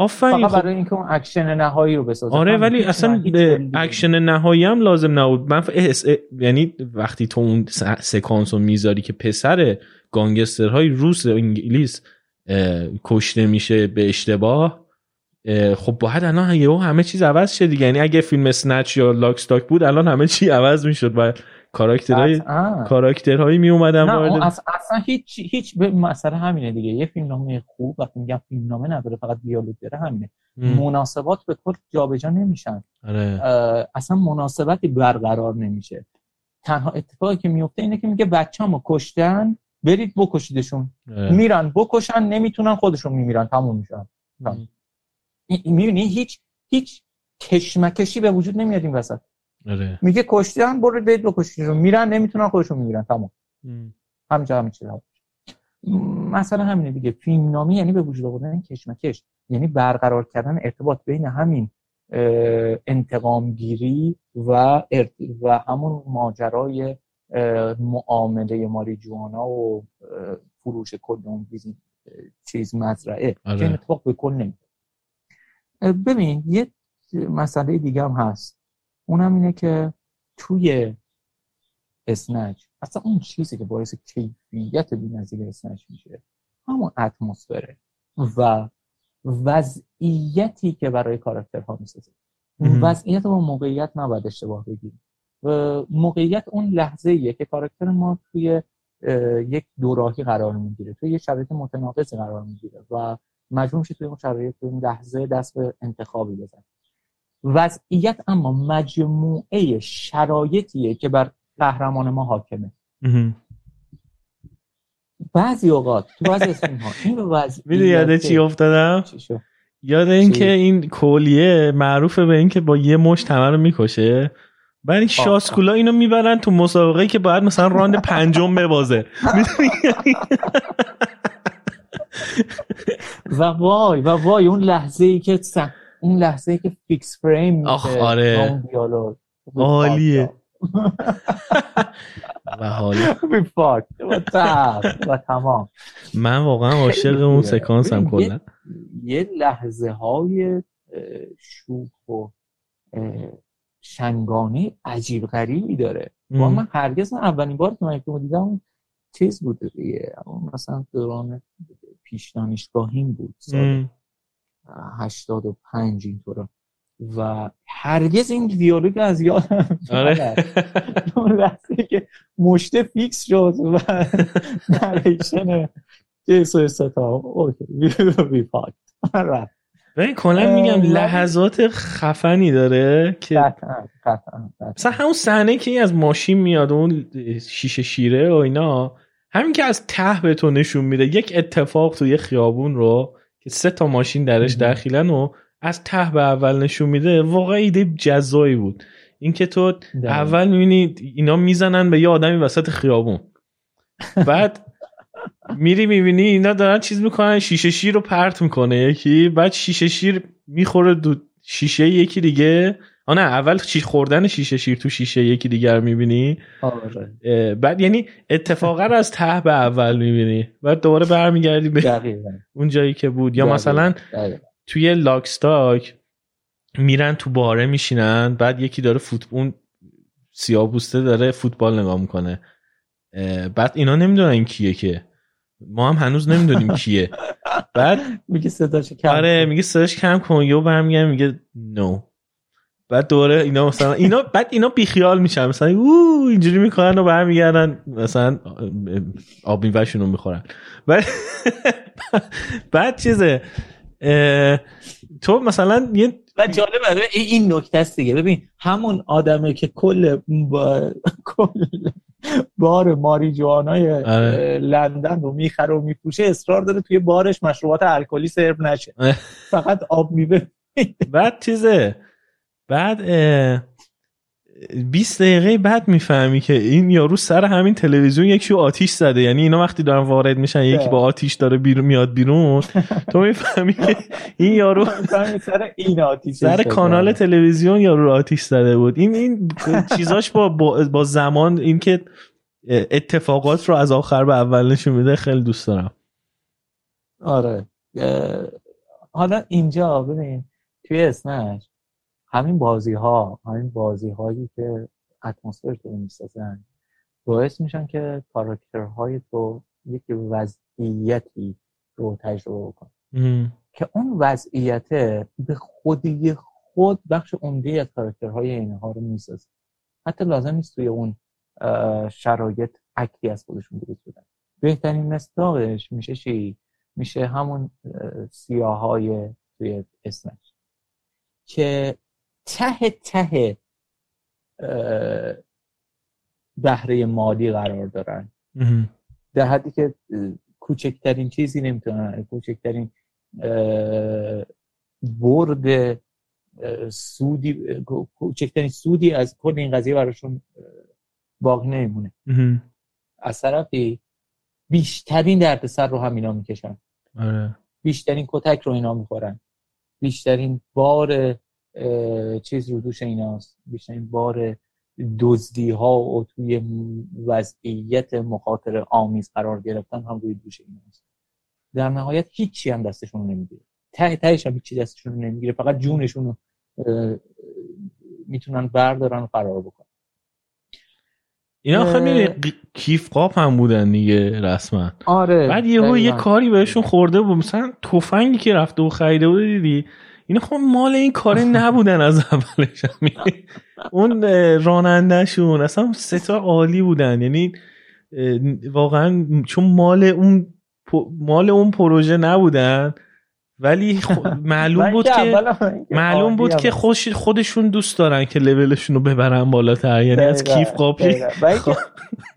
آفرین. خب. برای اینکه اون اکشن نهایی رو بسازه. آره ولی اصلا اکشن نهایی هم لازم نبود. من یعنی وقتی تو اون سکانس رو می‌ذاری که پسر گانگسترهای روس انگلیس کشته میشه به اشتباه خب باید الان یهو همه چیز عوض شه دیگه. یعنی اگه فیلم سنچ یا لاکستاک بود الان همه چی عوض می‌شد و کاراکترهای کاراکترهایی می اومدن وارد اصلا هیچ هیچ به مسئله همینه دیگه. یه فیلم نامه خوب وقتی میگم فیلم نامه نداره فقط دیالوگ داره همینه. مناسبات به کل جابجا نمیشن. آره. اصلا مناسبتی برقرار نمیشه. تنها اتفاقی که میفته اینه که میگه بچه‌مو کشتن برید بکشیدشون. آره. میرن بکشن نمی‌تونن خودشون میمیرن. تموم میشن می‌بینی؟ هیچ هیچ کشمکشی به وجود نمیاد این وسط. آره. میگه کشتن برو برید بکشیدشون میرن نمی‌تونن خودشون میمیرن تمام. همینجا همین چیزا. مثلا همینه دیگه. فیلم نامی یعنی به وجود آوردن کشمکش. یعنی برقرار کردن ارتباط بین همین انتقام گیری و و همون ماجرای معامله ماری جوانا و فروش کل چیز مزرعه. آره. که اتفاق به کل نمیده ببین یه مسئله دیگه هم هست. اونم اینه که توی اسنچ اصلا اون چیزی که باعث کیفیت بی‌نظیر اسنچ میشه همون اتمسفره و وضعیتی که برای کاراکترها می‌سازه. وضعیت و موقعیت نباید اشتباه بگیریم موقعیت اون لحظه ایه که کاراکتر ما توی یک دوراهی قرار می‌گیره توی یه شرایط متناقضی قرار می‌گیره و مجبور میشه توی اون شرایط این لحظه دست به انتخابی بزن وضعیت اما مجموعه شرایطیه که بر قهرمان ما حاکمه. بعضی اوقات تو بعضی اسم ها این وضعیت یاده چی افتادم؟ یاد این که این کلیه معروفه به این که با یه مشت آدم رو می‌کشه. این شاسکولا اینو می‌برن تو مسابقه که باید مثلا round پنجم ببازه. *laughs* و وای و وای اون لحظه ای که اون لحظه ای که fix frame آخ آره. عالیه. *laughs* و حالا؟ *laughs* و تمام. من واقعا عاشق اون سکانس هم کلا. یه لحظه های شوخ و شنگانه عجیب غریبی داره. با من هرگز اولین بار که من دیدم چیز بوده دیگه. مثلا دوران پیش دانشگاهیم بود سال 85 اینطورا و هرگز این دیالوگ از یادم آره. لحظه که مشته فیکس شد و نریشن جیسو ستا اوکی. بی پاک ببین کلا میگم لحظات خفنی داره که مثلا همون صحنه که از ماشین میاد اون شیشه شیره و اینا همین که از ته به تو نشون میده یک اتفاق توی خیابون رو که سه تا ماشین درش داخلن و از ته به اول نشون میده واقعا ایده جزایی بود. اینکه تو اول می‌بینی اینا می‌زنن به یه آدمی وسط خیابون. بعد میری می‌بینی اینا دارن چیز می‌کنن شیشه شیر رو پرت می‌کنه. یکی بعد شیشه شیر می‌خوره دو شیشه یکی دیگه. آه نه اول چی خوردن شیشه شیر تو شیشه یکی دیگر می‌بینی؟ آره. بعد یعنی اتفاقا رو از ته به اول می‌بینی بعد دوباره برمیگردی به دقیقا. اون جایی که بود. یا دقیقاً. مثلا دقیقاً. توی لاکستاک میرن تو باره میشینن بعد یکی داره فوت اون سیاه‌پوسته داره فوتبال نگاه می‌کنه. بعد اینا نمی‌دونن کیه که. ما هم هنوز نمی‌دونیم *laughs* کیه. بعد میگه صداش کم آره. میگه صداش کم کن یهو برمیگرده میگه نو بعد دوره اینا مثلا اینا بعد اینا بیخیال میشن. مثلا او اینجوری می‌کنن و برمیگردن. مثلا آب میوهشون رو می‌خورن. بعد بعد چیزه؟ تو مثلا یه و جالبه این- نکته است دیگه. ببین همون آدمه که کل با... کل بار ماریجوانای آره. اه، لندن رو می‌خره و میفروشه اصرار داره توی بارش مشروبات الکلی سرو نشه. فقط آب میوه. بعد چیزه؟ بعد اه، 20 دقیقه بعد می‌فهمی که این یارو سر همین تلویزیون یکی آتیش زده. یعنی اینا وقتی دارن وارد میشن یکی با آتیش داره بیرون میاد بیرون تو می‌فهمی که این یارو *laughs* سر این آتیش سر کانال تلویزیون یارو رو آتیش زده بود. این این چیزاش با با, زمان اینکه اتفاقات رو از آخر به اول نشون میده خیلی دوست دارم. آره. حالا اینجا ببین توی اسمش همین بازی ها همین بازی هایی که اتمسفر تو می‌سازن باعث میشن که کاراکترهای تو یک وضعیتی رو تجربه بکن. که اون وضعیت به خودی خود بخش عمده از کاراکترهای اینها رو می‌سازه. حتی لازم نیست توی اون شرایط اکتی از خودشون درست بدن. بهترین مصداقش میشه چی؟ میشه همون سیاه های توی اسمش که ته ته بهره مالی قرار دارن. در حدی که کوچکترین چیزی نمی‌تونن کوچکترین برد سودی کوچکترین سودی از کل این قضیه براشون باقی نمیمونه. از طرفی بیشترین دردسر رو هم اینا می‌کشن. آره. بیشترین کتک رو اینا می‌خورن. بیشترین بار چیز رو دوش ایناست. بیشترین بار دزدی ها و توی وضعیت مخاطر آمیز قرار گرفتن هم روی دوش ایناست. در نهایت هیچی هم دستشون نمی‌گیره. ته تهش هم هیچی دستشون نمی‌گیره. فقط جونشون رو می‌تونن بردارن و فرار بکنن. اینا اه. خیلی کیف قاپ هم بودن دیگه رسما. آره بعد یهو یه. کاری بهشون خورده بود. مثلا تفنگی که رفته و خریده بود دیدی؟ اینا خب مال این کاری نبودن از اولش. اون رانندهشون اصلا ستا عالی بودن. یعنی واقعا چون مال اون مال اون پروژه نبودن ولی معلوم بود که معلوم بود که خوش خودشون دوست دارن که لولشون رو ببرن بالاتر. یعنی از کیف قاپی. اینکه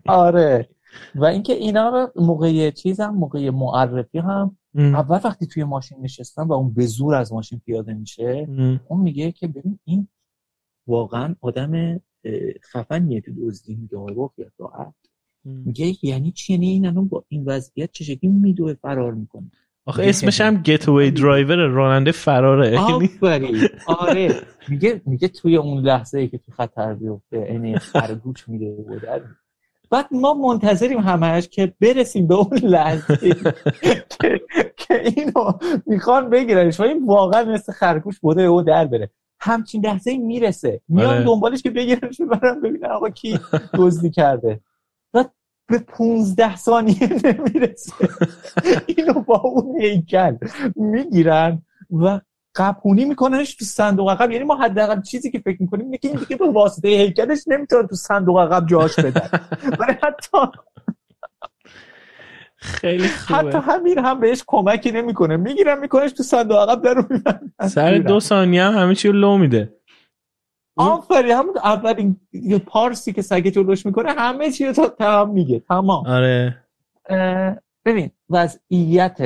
آره. و اینکه اینا رو موقع چیز هم موقع معرفی هم ام. اول وقتی توی ماشین نشستن و اون به زور از ماشین پیاده میشه ام. اون میگه که ببین این واقعا آدم خفنیه تو دزدی. میگه یا راحت. میگه یعنی چی؟ یعنی این الان با این وضعیت چه شکلی میدوه فرار می‌کنه؟ آخه اسمش هم گتوی درایور راننده فراره. یعنی آفرین آره. میگه میگه توی اون لحظه ای که تو خطر بیفته عین خرگوش میده و بعد ما منتظریم همش که برسیم به اون لحظه *laughs* که, اینو می‌خوان بگیرنش. و این واقعا مثل خرگوش بوده او در بره. همچین لحظه ای می‌رسه. میان آره. دنبالش که بگیرنش ببرن ببینن آقا کی دزدی کرده. بعد به 15 ثانیه نمی‌رسه. *laughs* اینو با اون هیکل می‌گیرن و قپونی میکننش تو صندوق عقب. یعنی ما حداقل چیزی که فکر می‌کنیم اینه که این دیگه به واسطه هیکلش نمی‌تونه تو صندوق عقب جاش بدن *laughs* ولی حتی خیلی حتی خوبه همین هم بهش کمکی نمی‌کنه. می‌گیرن میکنش تو صندوق عقب در رو می‌بندن. سر دو ثانیه هم همه چی رو لو میده. آفرین همون اولین پارسی که سگه جلوش می‌کنه همه چی رو تمام میگه. تمام. آره. ببین وضعیت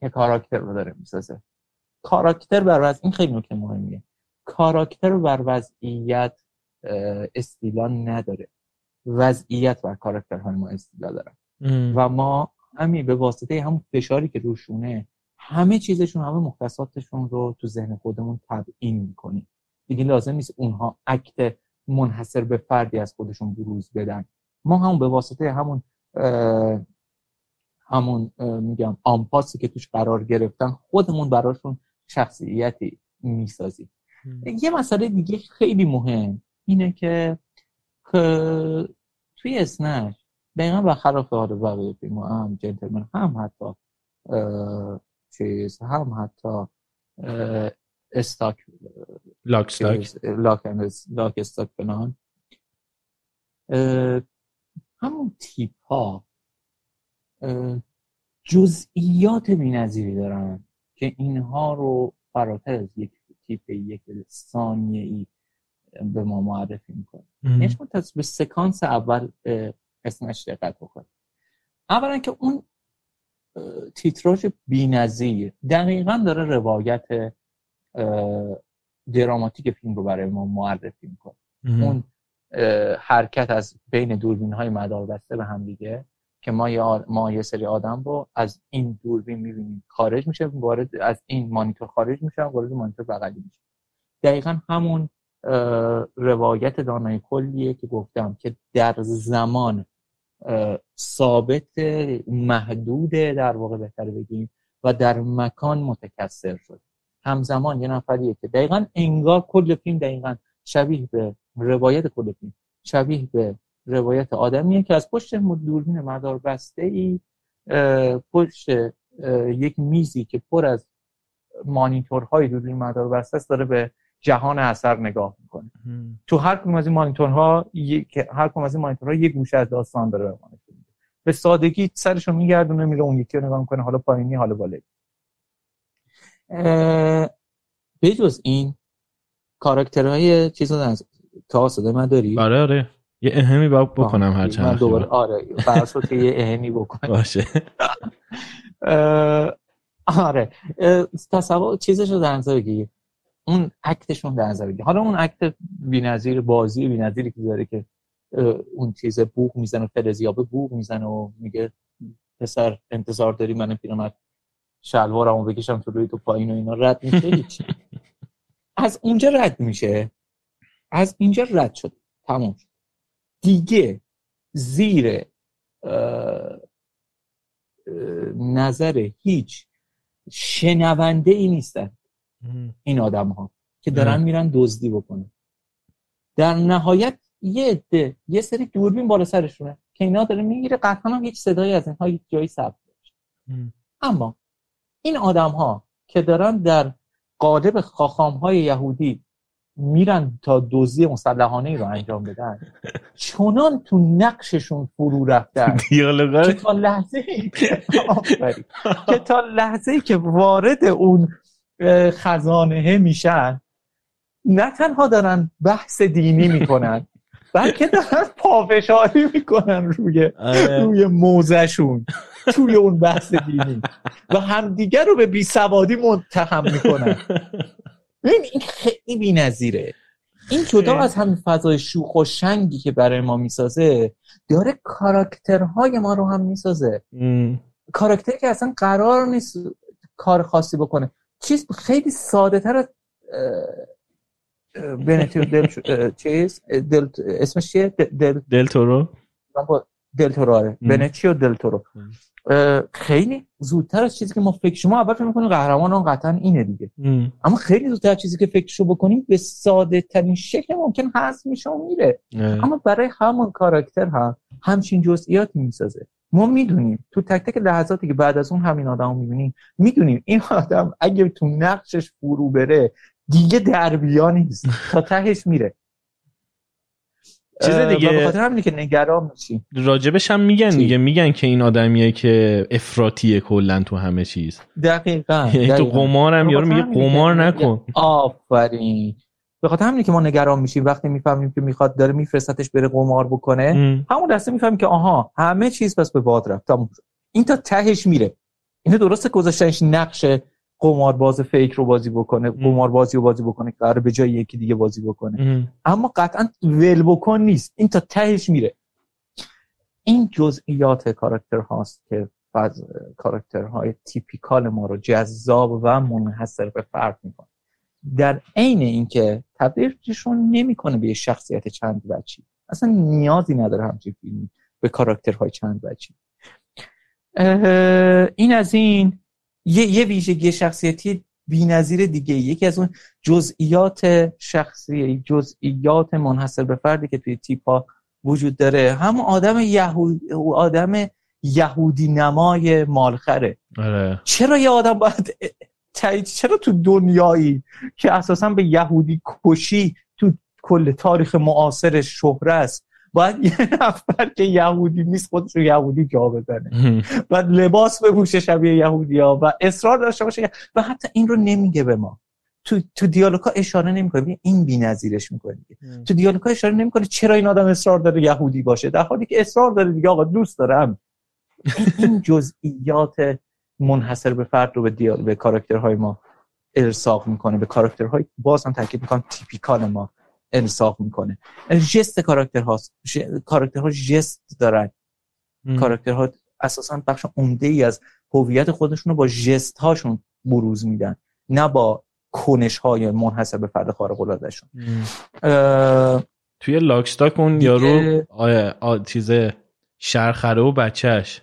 که کاراکتر رو داره می‌سازه. کاراکتر بر وضع این خیلی نکته مهمیه. کاراکتر بر وضعیت استیلا نداره. وضعیت بر کاراکترهای ما استیلا داره. و ما همین به واسطه همون فشاری که روشونه همه چیزشون همه مختصاتشون رو تو ذهن خودمون تبیین می‌کنیم. دیگه لازم نیست اونها اکت منحصر به فردی از خودشون بروز بدن. ما هم به واسطه همون همون میگم آمپاسی که توش قرار گرفتن خودمون براشون شخصیتی می‌سازیم یه مسئله دیگه خیلی مهم اینه که توی اسنش دقیقا برخلاف حال بقیه فیلم هم جنتلمن هم حتی چیز هم حتی استاک لاک استاک. لاک, استاک فلان همون تیپ ها جزئیات بینظیری دارن. که اینها رو فراتر از یک تیپ یک ثانیه ای به ما معرفی می‌کنه. یعنی به سکانس اول اسمش دقت بکنه اولا که اون تیتراژ بینظیر دقیقا داره روایت دراماتیک فیلم رو برای ما معرفی می‌کنه. اون حرکت از بین دوربین های مدار بسته به هم دیگه. که ما یه, ما یه سری آدم رو از این دوربین می‌بینیم. خارج میشه وارد از این مانیتور خارج میشه وارد مانیتور بغلی میشه. دقیقا همون روایت دانای کلیه که گفتم که در زمان ثابت محدود در واقع بهتر بگیم و در مکان متکثر شد. همزمان یه نفریه که دقیقا انگار کل فیلم دقیقا شبیه به روایت کل فیلم شبیه به روایت آدمیه که از پشت دوربین مدار بسته ای پشت یک میزی که پر از مانیتورهای دوربین مدار بسته است داره به جهان اثر نگاه می‌کنه. تو هر کدوم از این مانیتورها هر کدوم از این مانیتورها یک گوشه از داستان داره به سادگی سرشو میگردونه میره اون یکی رو نگاه می‌کنه حالا پایینی حالا بالایی بجز این کاراکترهای چیز رو تا صدا من داری؟ آره آره. یه اهمی با بکنم هر چند دوباره آره که یه اهمی بکنم. باشه. آره. تصور چیزش رو در نظر بگیر اون اکتشون در نظر بگیر حالا اون اکت بی‌نظیر بازی بی‌نظیری که داره که اون چیز بوق می‌زنه فلزیابه بوق می‌زنه و میگه پسر انتظار داری من پیرمرد شلوارمو بکشم تو روی تو پایین و اینا. رد میشه؟ *laughs* از اونجا رد میشه. از اینجا رد شد. تموم دیگه زیر نظر هیچ شنونده ای نیستن این آدم ها که دارن میرن دزدی بکنن. در نهایت یه عده یه سری دوربین بالا سرشونه که اینا داره می‌گیره. قطعا هم هیچ صدایی از اینها یک جایی ثبت اما این آدم ها که دارن در قالب خاخام های یهودی میرن تا دوزی مسلحانه ای رو انجام بدن. چنان تو نقششون فرو رفتن *laughs* که تا لحظه که تا لحظه که وارد اون خزانه میشن نه تنها دارن بحث دینی می‌کنن بلکه دارن پافشاری می‌کنن روی آره. روی موزشون توی اون بحث دینی. و همدیگر رو به بی سوادی متهم می‌کنن. *laughs* این خیلی بی نظیره این جدا از همین فضای شوخ و شنگی که برای ما می‌سازه داره کاراکترهای ما رو هم می‌سازه. کاراکتری که اصلا قرار نیست کار خاصی بکنه. چیز خیلی ساده تر از بنتیو دل چیز دل اسمش چیه؟ دل. دل تورو دل تورو آره. بنچیو دل تورو خیلی زودتر از چیزی که ما فکر شما اول فکر می‌کنیم قهرمان اون قطعا اینه دیگه. اما خیلی زودتر از چیزی که فکرشو بکنیم به ساده ترین شکل ممکن هست میشه و میره. اما برای همون کاراکتر هم همچین جزئیاتی می‌سازه. ما می‌دونیم تو تک تک لحظاتی که بعد از اون همین آدم می‌بینیم می‌دونیم این آدم اگه تو نقشش فرو بره دیگه دربیا نیست. تا تهش میره. چیز دیگه به خاطر همینه که نگران میشی راجبش هم میگن دیگه میگن که این آدمیه که افراطیه کلا تو همه چیز. دقیقاً *laughs* یعنی تو قمار هم یارو میگه قمار نکن. آفرین. به خاطر همینه که ما نگران میشیم. وقتی می‌فهمیم که می‌خواد داره میفرستتش بره قمار بکنه همون دسته می‌فهمیم که آها همه چیز پس به باد رفت. این تا تهش میره. اینو درسته گذاشتنش نقش قمارباز فیک رو بازی بکنه قماربازی رو بازی بکنه قرار به جای یکی دیگه بازی بکنه. اما قطعا ول بکن نیست. این تا تهش میره. این جزئیات کاراکتر هاست که کاراکترهای تیپیکال ما رو جذاب و منحصر به فرد می‌کنه. در عین اینکه تبدیلشون نمی‌کنه به یه شخصیت چند بچی اصلا نیازی نداره همچین فیلمی به کاراکترهای چند بچی این از این. یه, یه ویژگی شخصیتی بی‌نظیر دیگه یکی از اون جزئیات شخصی جزئیات منحصر به فردی که توی تیپا وجود داره هم آدم یهود آدم یهودی نمای مالخره آره. چرا یه آدم باید چرا تو دنیایی که اساسا به یهودی کشی تو کل تاریخ معاصر شهره است باید یه نفر که یهودی نیست خودش رو یهودی جا بزنه. و لباس بپوشه شبیه یهودی ها و اصرار داشته باشه. و حتی این رو نمیگه به ما. تو تو دیالوگا اشاره نمی‌کنه. این بی‌نظیرش می‌کنه تو دیالوگا اشاره نمی‌کنه چرا این آدم اصرار داره یهودی باشه. در حالی که اصرار داره دیگه آقا دوست دارم. این جزئیات منحصر به فرد رو به دیال به کاراکترهای ما ارساق می‌کنه. به کاراکترهای باز هم تاکید می‌کنم. تیپیکال ما. ارساق می‌کنه. جست کاراکتر هاست. کاراکترها جست دارن. کاراکترها اساسا بخش عمده ای از هویت خودشون رو با جست هاشون بروز میدن. نه با کنش های منحصر به فرد خارق العاده شون توی لاکستاک اون یارو آیا چیزه شرخره و بچهش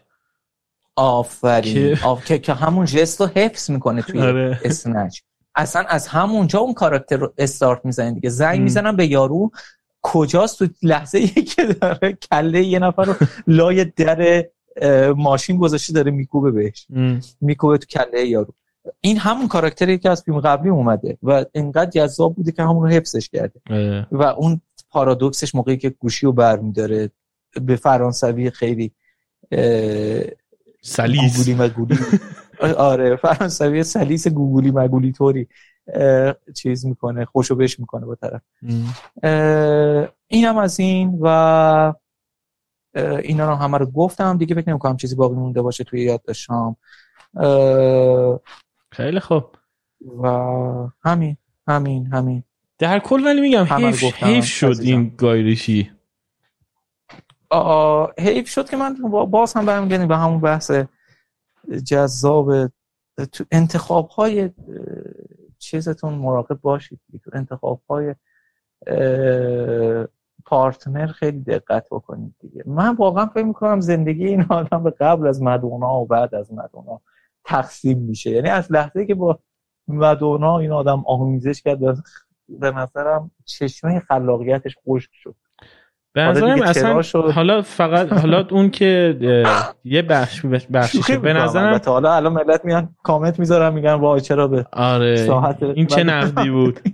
آفرین. که... که همون جست رو حفظ می‌کنه توی آره. اسنچ اصلا از همونجا اون کاراکتر رو استارت می‌زنن دیگه. زنگ می‌زنن به یارو کجاست تو لحظه ای که داره کله یه نفر رو لای در ماشین گذاشته داره میکوبه بهش. میکوبه تو کله یارو. این همون کاراکتری که از فیلم قبلی اومده و اینقدر جذاب بوده که همون رو حفظش کرده. و اون پارادوکسش موقعی که گوشی رو برمیداره به فرانسوی خیلی سلیس. گوگولی مگولی *laughs* آره فرانسوی سلیس گوگولی مگولی طوری چیز می‌کنه خوشو بش می‌کنه با طرف. اینم از این و اینا رو همه رو گفتم. دیگه فکر نمی‌کنم چیزی باقی مونده باشه توی یاد داشتم خیلی خوب. و همین همین همین. در کل ولی میگم حیف, حیف شد این گایریشی. حیف شد که من باز هم برمیگردیم به همون بحث جذاب تو انتخاب های چیزتون مراقب باشید. تو انتخاب های پارتنر خیلی دقت بکنید دیگه. من واقعا فکر می‌کنم زندگی این آدم به قبل از مدونا و بعد از مدونا تقسیم میشه. یعنی از لحظه که با مدونا این آدم آمیزش کرد به نظرم چشمه خلاقیتش خشک شد. به نظرم اصلا حالا فقط حالا اون که یه بخش بخشیشه. به نظرم حالا الان ملت میان کامنت می‌ذارن میگن وای چرا به آره این چه نقدی بود؟ *laughs*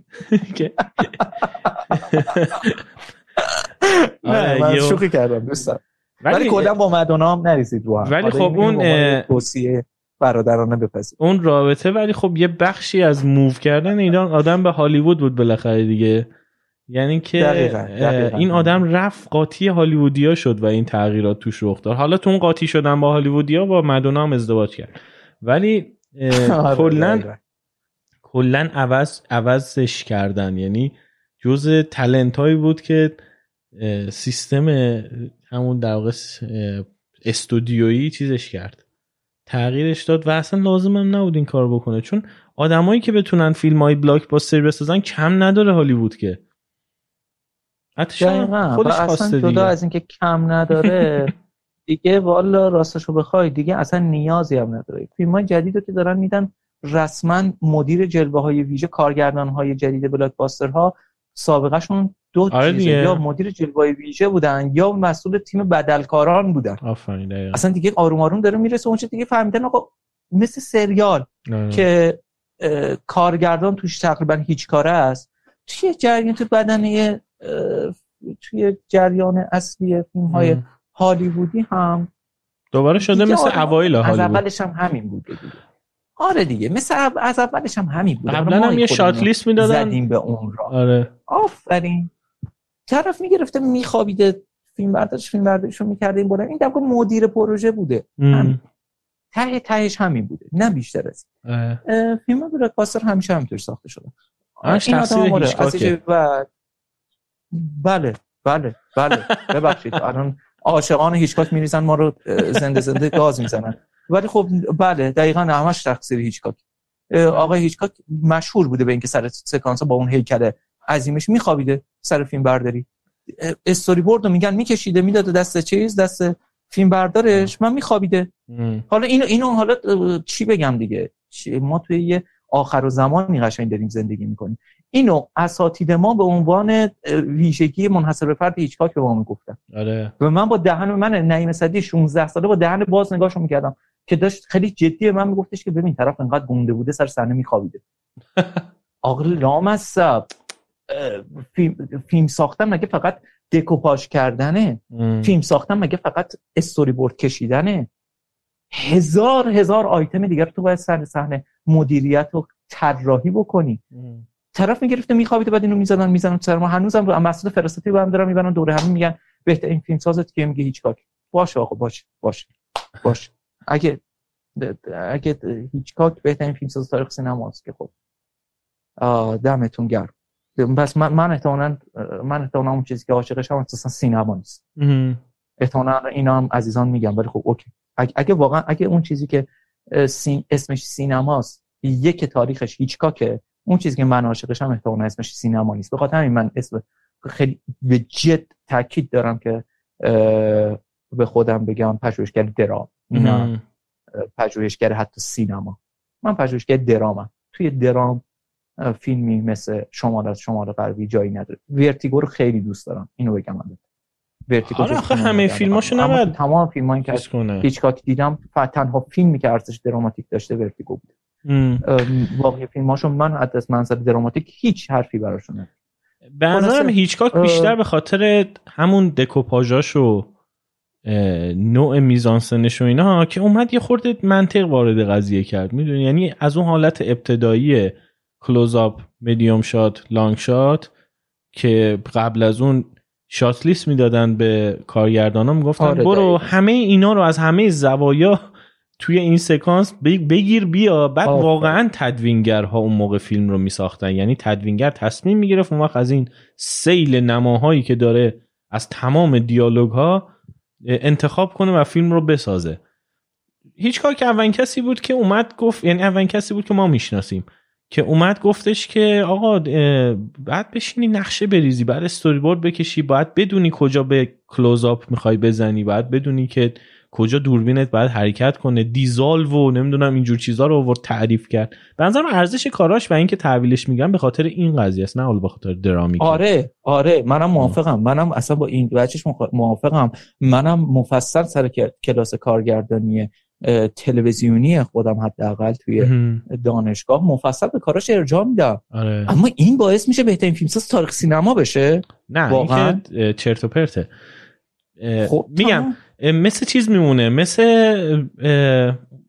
*laughs* نه من شوخی کردم دوستان ولی کلا با مدونا هم نریسید رو ولی خب اون توصیه برادرانه بپذیر اون رابطه ولی خب یه بخشی از موو کردن ایران آدم به هالیوود بود بالاخره دیگه. یعنی که دقیقا. این آدم رفت قاطی هالیوودیا شد و این تغییرات توش رخ داد حالا تو اون قاطی شدن با هالیوودیا با مدونا هم ازدواج کرد. ولی *laughs* آره، کلا کلا عوض عوضش کردن. یعنی جز تلنت هایی بود که سیستم همون در واقع استودیویی چیزش کرد. تغییرش داد و اصلا لازم هم نبود این کار بکنه. چون آدمایی که بتونن فیلم های بلاک باستر بسازن کم نداره هالیوود که. خودش اصلا جدا از اینکه کم نداره دیگه والا راستشو بخوای دیگه اصلا نیازی هم نداره. فیلم های جدید رو که دارن میدن رسما مدیر جلوه های ویژه کارگردان های جدید بلاک ها سابقهشون دو آره چیزه. یا مدیر جلوه ویژه بودن یا مسئول تیم بدلکاران بودن. اصلا دیگه آروم آروم داره می‌رسه. اونچه دیگه فهمیدن آقا مثل سریال آره. که کارگردان توش تقریبا هیچ کاره است. توی جریان تو بدنه توی جریان اصلی فیلم های هالیوودی هم دوباره شده مثل اوایل هالیوود. از اولش هم همین دیگه. آره دیگه مثل از اولش هم همین بوده. قبلا هم یه شات لیست می‌دادن. زدیم به اون را آره. آفرین. طرف می‌گرفته میخوابیده فیلم بردارش فیلم بردارش رو می‌کرده این بوده این دفعه مدیر پروژه بوده. ته تهش همین بوده. نه بیشتر از فیلم بلاکباستر همیشه همینطور ساخته شده. این آدم بله بله بله. ببخشید الان عاشقان هیچکاک میریزن ما رو زنده زنده گاز می‌زنن. ولی خب بله دقیقا همش تقصیر هیچکاک. آقای هیچکاک مشهور بوده به اینکه سر سکانس با اون هیکل عظیمش میخوابیده سر فیلم برداری. استوری بورد رو میگن میکشیده می‌داده دست چیز دست فیلم بردارش من میخوابیده. حالا اینو اینو حالا چی بگم دیگه؟ ما توی یه آخر و زمانی قشنگ داریم زندگی می‌کنیم. اینو اساتید ما به عنوان ویژگی منحصر به فرد هیچکاک به ما می‌گفتن. آره. و من با دهن من نعیم صدی 16 ساله با دهن باز نگاهشو می‌کردم که داشت خیلی جدی من میگفتش که ببین طرف انقدر گونده بوده سر صحنه میخوابیده. *laughs* آقا لامصب فیلم, فیلم ساختن مگه فقط دکوپاژ کردنه؟ فیلم ساختن مگه فقط استوری بورد کشیدنه؟ هزار هزار آیتم دیگر تو باید سر صحنه مدیریت و طراحی بکنی. طرف می‌گرفته میخوابیده بعد اینو می‌زدن می‌زنن سر ما. هنوزم مسئول فرستادی با هم دارن می‌برن دوره. همین میگن بهترین فیلم سازت که میگه هیچ کاری. باشه آقا باشه باشه باشه. اگه اگه هیچکاک بهترین فیلم ساز تاریخ سینما است که خب. دمتون گرم. بس من من احتمالاً من احتمالاً اون چیزی که عاشقش هم اساسا سینما نیست. احتمالاً اینا هم عزیزان میگم ولی خب اوکی. اگه واقعا اگه اون چیزی که سین اسمش سینماست یک تاریخش هیچکاکه اون چیزی که من عاشقشم احتمالاً اسمش سینما نیست. بخاطر همین من اسم خیلی به جد تاکید دارم که به خودم بگم پژوهشگر درام. نه پژوهشگر حتی سینما. من پژوهشگر درامم. توی درام فیلمی مثل شمال از شمال غربی جایی نداره. ورتیگو رو خیلی دوست دارم. اینو بگم من ورتیگو آخه همه فیلماشو نباید تمام فیلمایی که هیچکاک دیدم تنها فیلمی که ارزش دراماتیک داشته ورتیگو بود واقعی فیلماشو من از منظر دراماتیک هیچ حرفی براشون ندارم به نظرم هیچکاک بیشتر به خاطر همون دکوپاژاش و نوع میزانسنش و اینا که اومد یه خورده منطق وارد قضیه کرد می‌دونی؟ یعنی از اون حالت ابتدایی close-up medium shot long shot که قبل از اون shot list می‌دادن به کارگردانا می‌گفتن آره برو همه اینا رو از همه زوایا توی این سکانس بگیر بیا. بعد آفه. واقعا تدوینگرها اون موقع فیلم رو میساختن. یعنی تدوینگر تصمیم می‌گرفت اون وقت از این سیل نماهایی که داره از تمام دیالوگ ها انتخاب کنه و فیلم رو بسازه. هیچ کار که اولین کسی بود که اومد گفت یعنی اولین کسی بود که ما می‌شناسیم که اومد گفتش که آقا بعد بشینی نقشه بریزی بعد استوری بورد بکشی باید بدونی کجا به کلوز اپ می‌خوای بزنی بعد بدونی که کجا دوربینت باید حرکت کنه؟ دیزال و نمی‌دونم اینجور چیزا رو آورد تعریف کرد. به نظرم ارزش کاراش و اینکه تحویلش میگم به خاطر این قضیه است نه حالا به خاطر درامی آره آره منم موافقم. منم اصلا با این بچش موافقم. منم مفصل سر کلاس کارگردانی تلویزیونی خودم حداقل توی دانشگاه مفصل به کاراش ارجاع میدم. آره. اما این باعث میشه بهترین فیلمساز تاریخ سینما بشه. نه واقعا. چرت و پرته. خب میگم مثل چیز میمونه؟ مثل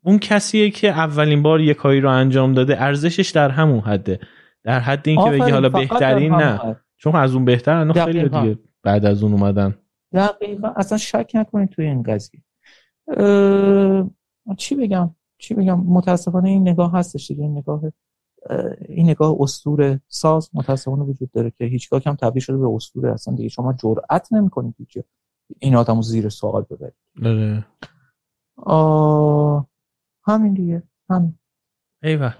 اون کسیه که اولین بار یه کاری رو انجام داده ارزشش در همون حده. در حد اینکه بگی حالا بهترین نه. چون از اون بهتر خیلی دیگه بعد از اون اومدن. دقیقا. اصلا شک نکنید توی این قضیه. چی بگم؟ چی بگم؟ متاسفانه این نگاه هستش دیگه. این نگاه این نگاه اسطوره ساز متاسفانه وجود داره که هیچگاه کم تبدیل شده به اسطوره. اصلا دیگه شما جرئت نمی‌کنید که این آدمو زیر سوال ببرید بله. همین دیگه همین. ایوه.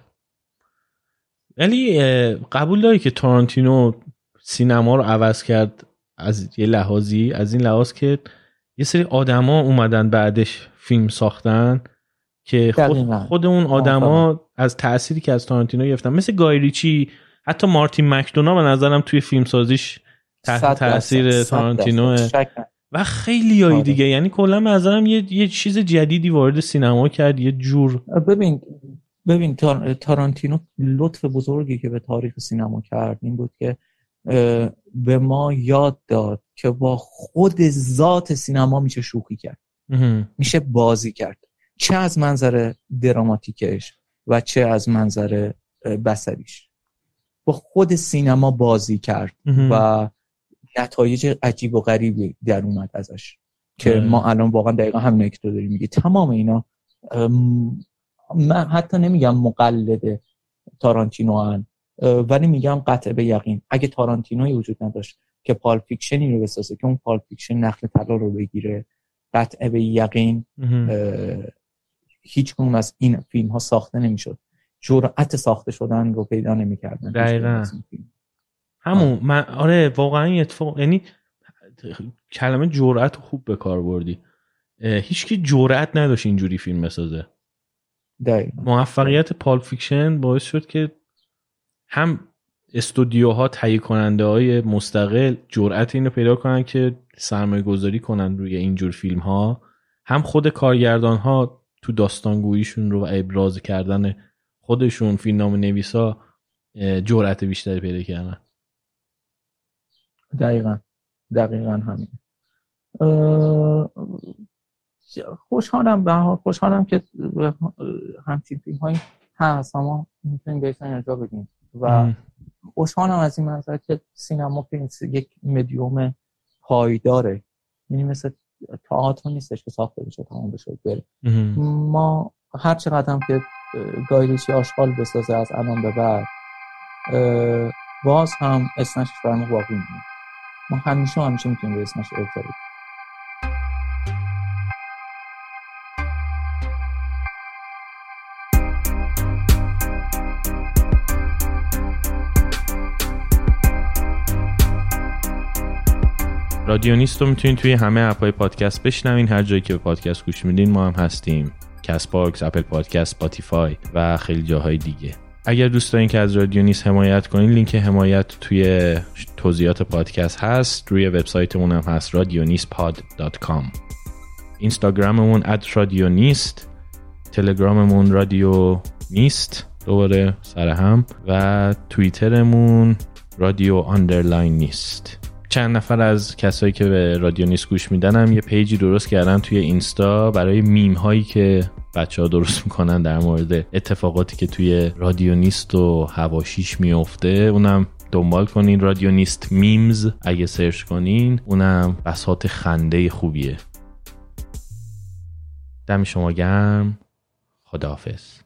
ولی قبول داری که تارانتینو سینما رو عوض کرد از یه لحاظی؟ از این لحاظ که یه سری آدما اومدن بعدش فیلم ساختن که خود, خود اون آدما از تأثیری که از تارانتینو گرفتن مثل گایریچی حتی مارتین مکدونا به نظرم توی فیلم سازیش تحت تاثیر تارانتینو و خیلی آره. دیگه. یعنی کلا به نظرم یه،, یه چیز جدیدی وارد سینما کرد یه جور ببین ببین تارانتینو لطف بزرگی که به تاریخ سینما کرد این بود که به ما یاد داد که با خود ذات سینما میشه شوخی کرد. میشه بازی کرد. چه از منظر دراماتیکش و چه از منظر بصریش با خود سینما بازی کرد و نتایج عجیب و غریبی در اومد ازش. که ما الان واقعا دقیقا هم که داریم. میگی تمام اینا من حتی نمیگم مقلد تارانتینو هن ولی میگم قطع به یقین. اگه تارانتینوی وجود نداشت که Pulp Fiction ی رو بسازه که اون Pulp Fiction نخل طلا رو بگیره قطع به یقین هیچ کدوم از این فیلم ها ساخته نمی‌شد. جرأت ساخته شدن رو پیدا نمی‌کردن. دقیقا. همون من آره واقعا اتفاق یعنی کلمه جرأت خوب به کار بردی. هیچکی جرأت نداشت اینجوری فیلم بسازه. دقیقا. موفقیت Pulp Fiction باعث شد که هم استودیوها تهیه کننده های مستقل جرأت اینو پیدا کنن که سرمایه گذاری کنن روی اینجور فیلم ها هم خود کارگردان ها تو داستانگوییشون رو و ابراز کردن خودشون فیلم نام نویسا جرأت بیشتری پیدا کردن. دقیقا. دقیقا همین. خوشحالم به خوشحالم که همچین فیلم هایی هست اما می‌تونیم بهشون ارجا بدیم. و خوشحالم از این منظر که سینما فیلم یک مدیوم پایداره. یعنی مثل تئاتر نیستش که ساخته بشه تمام بشه بره. ما هر چقدر هم که گایریشی آشغال بسازه از الان به بعد باز هم اسمش برای باقی میمونه ما همیشه همیشه می‌تونیم به اسمش ارجا رادیونیست رو می‌تونید توی همه app های پادکست بشنوین. هر جایی که به پادکست گوش میدین ما هم هستیم. کست‌باکس اپل پادکست سپاتیفای و خیلی جاهای دیگه. اگر دوست دارین که از رادیونیست حمایت کنین لینک حمایت توی توضیحات پادکست هست. روی وبسایتمون هم هست radionistpod.com اینستاگراممون at رادیونیست. تلگراممون رادیو نیست دوباره سر هم. و توییترمون رادیو underline نیست. چند نفر از کسایی که به رادیو نیست گوش میدن هم یه page ی درست کردن توی اینستا برای میم هایی که بچه ها درست می‌کنن در مورد اتفاقاتی که توی رادیو نیست و حواشیش میفته اونم دنبال کنین رادیو نیست memes. اگه search کنین اونم بساط خنده خوبیه. دم شما گرم. خداحافظ.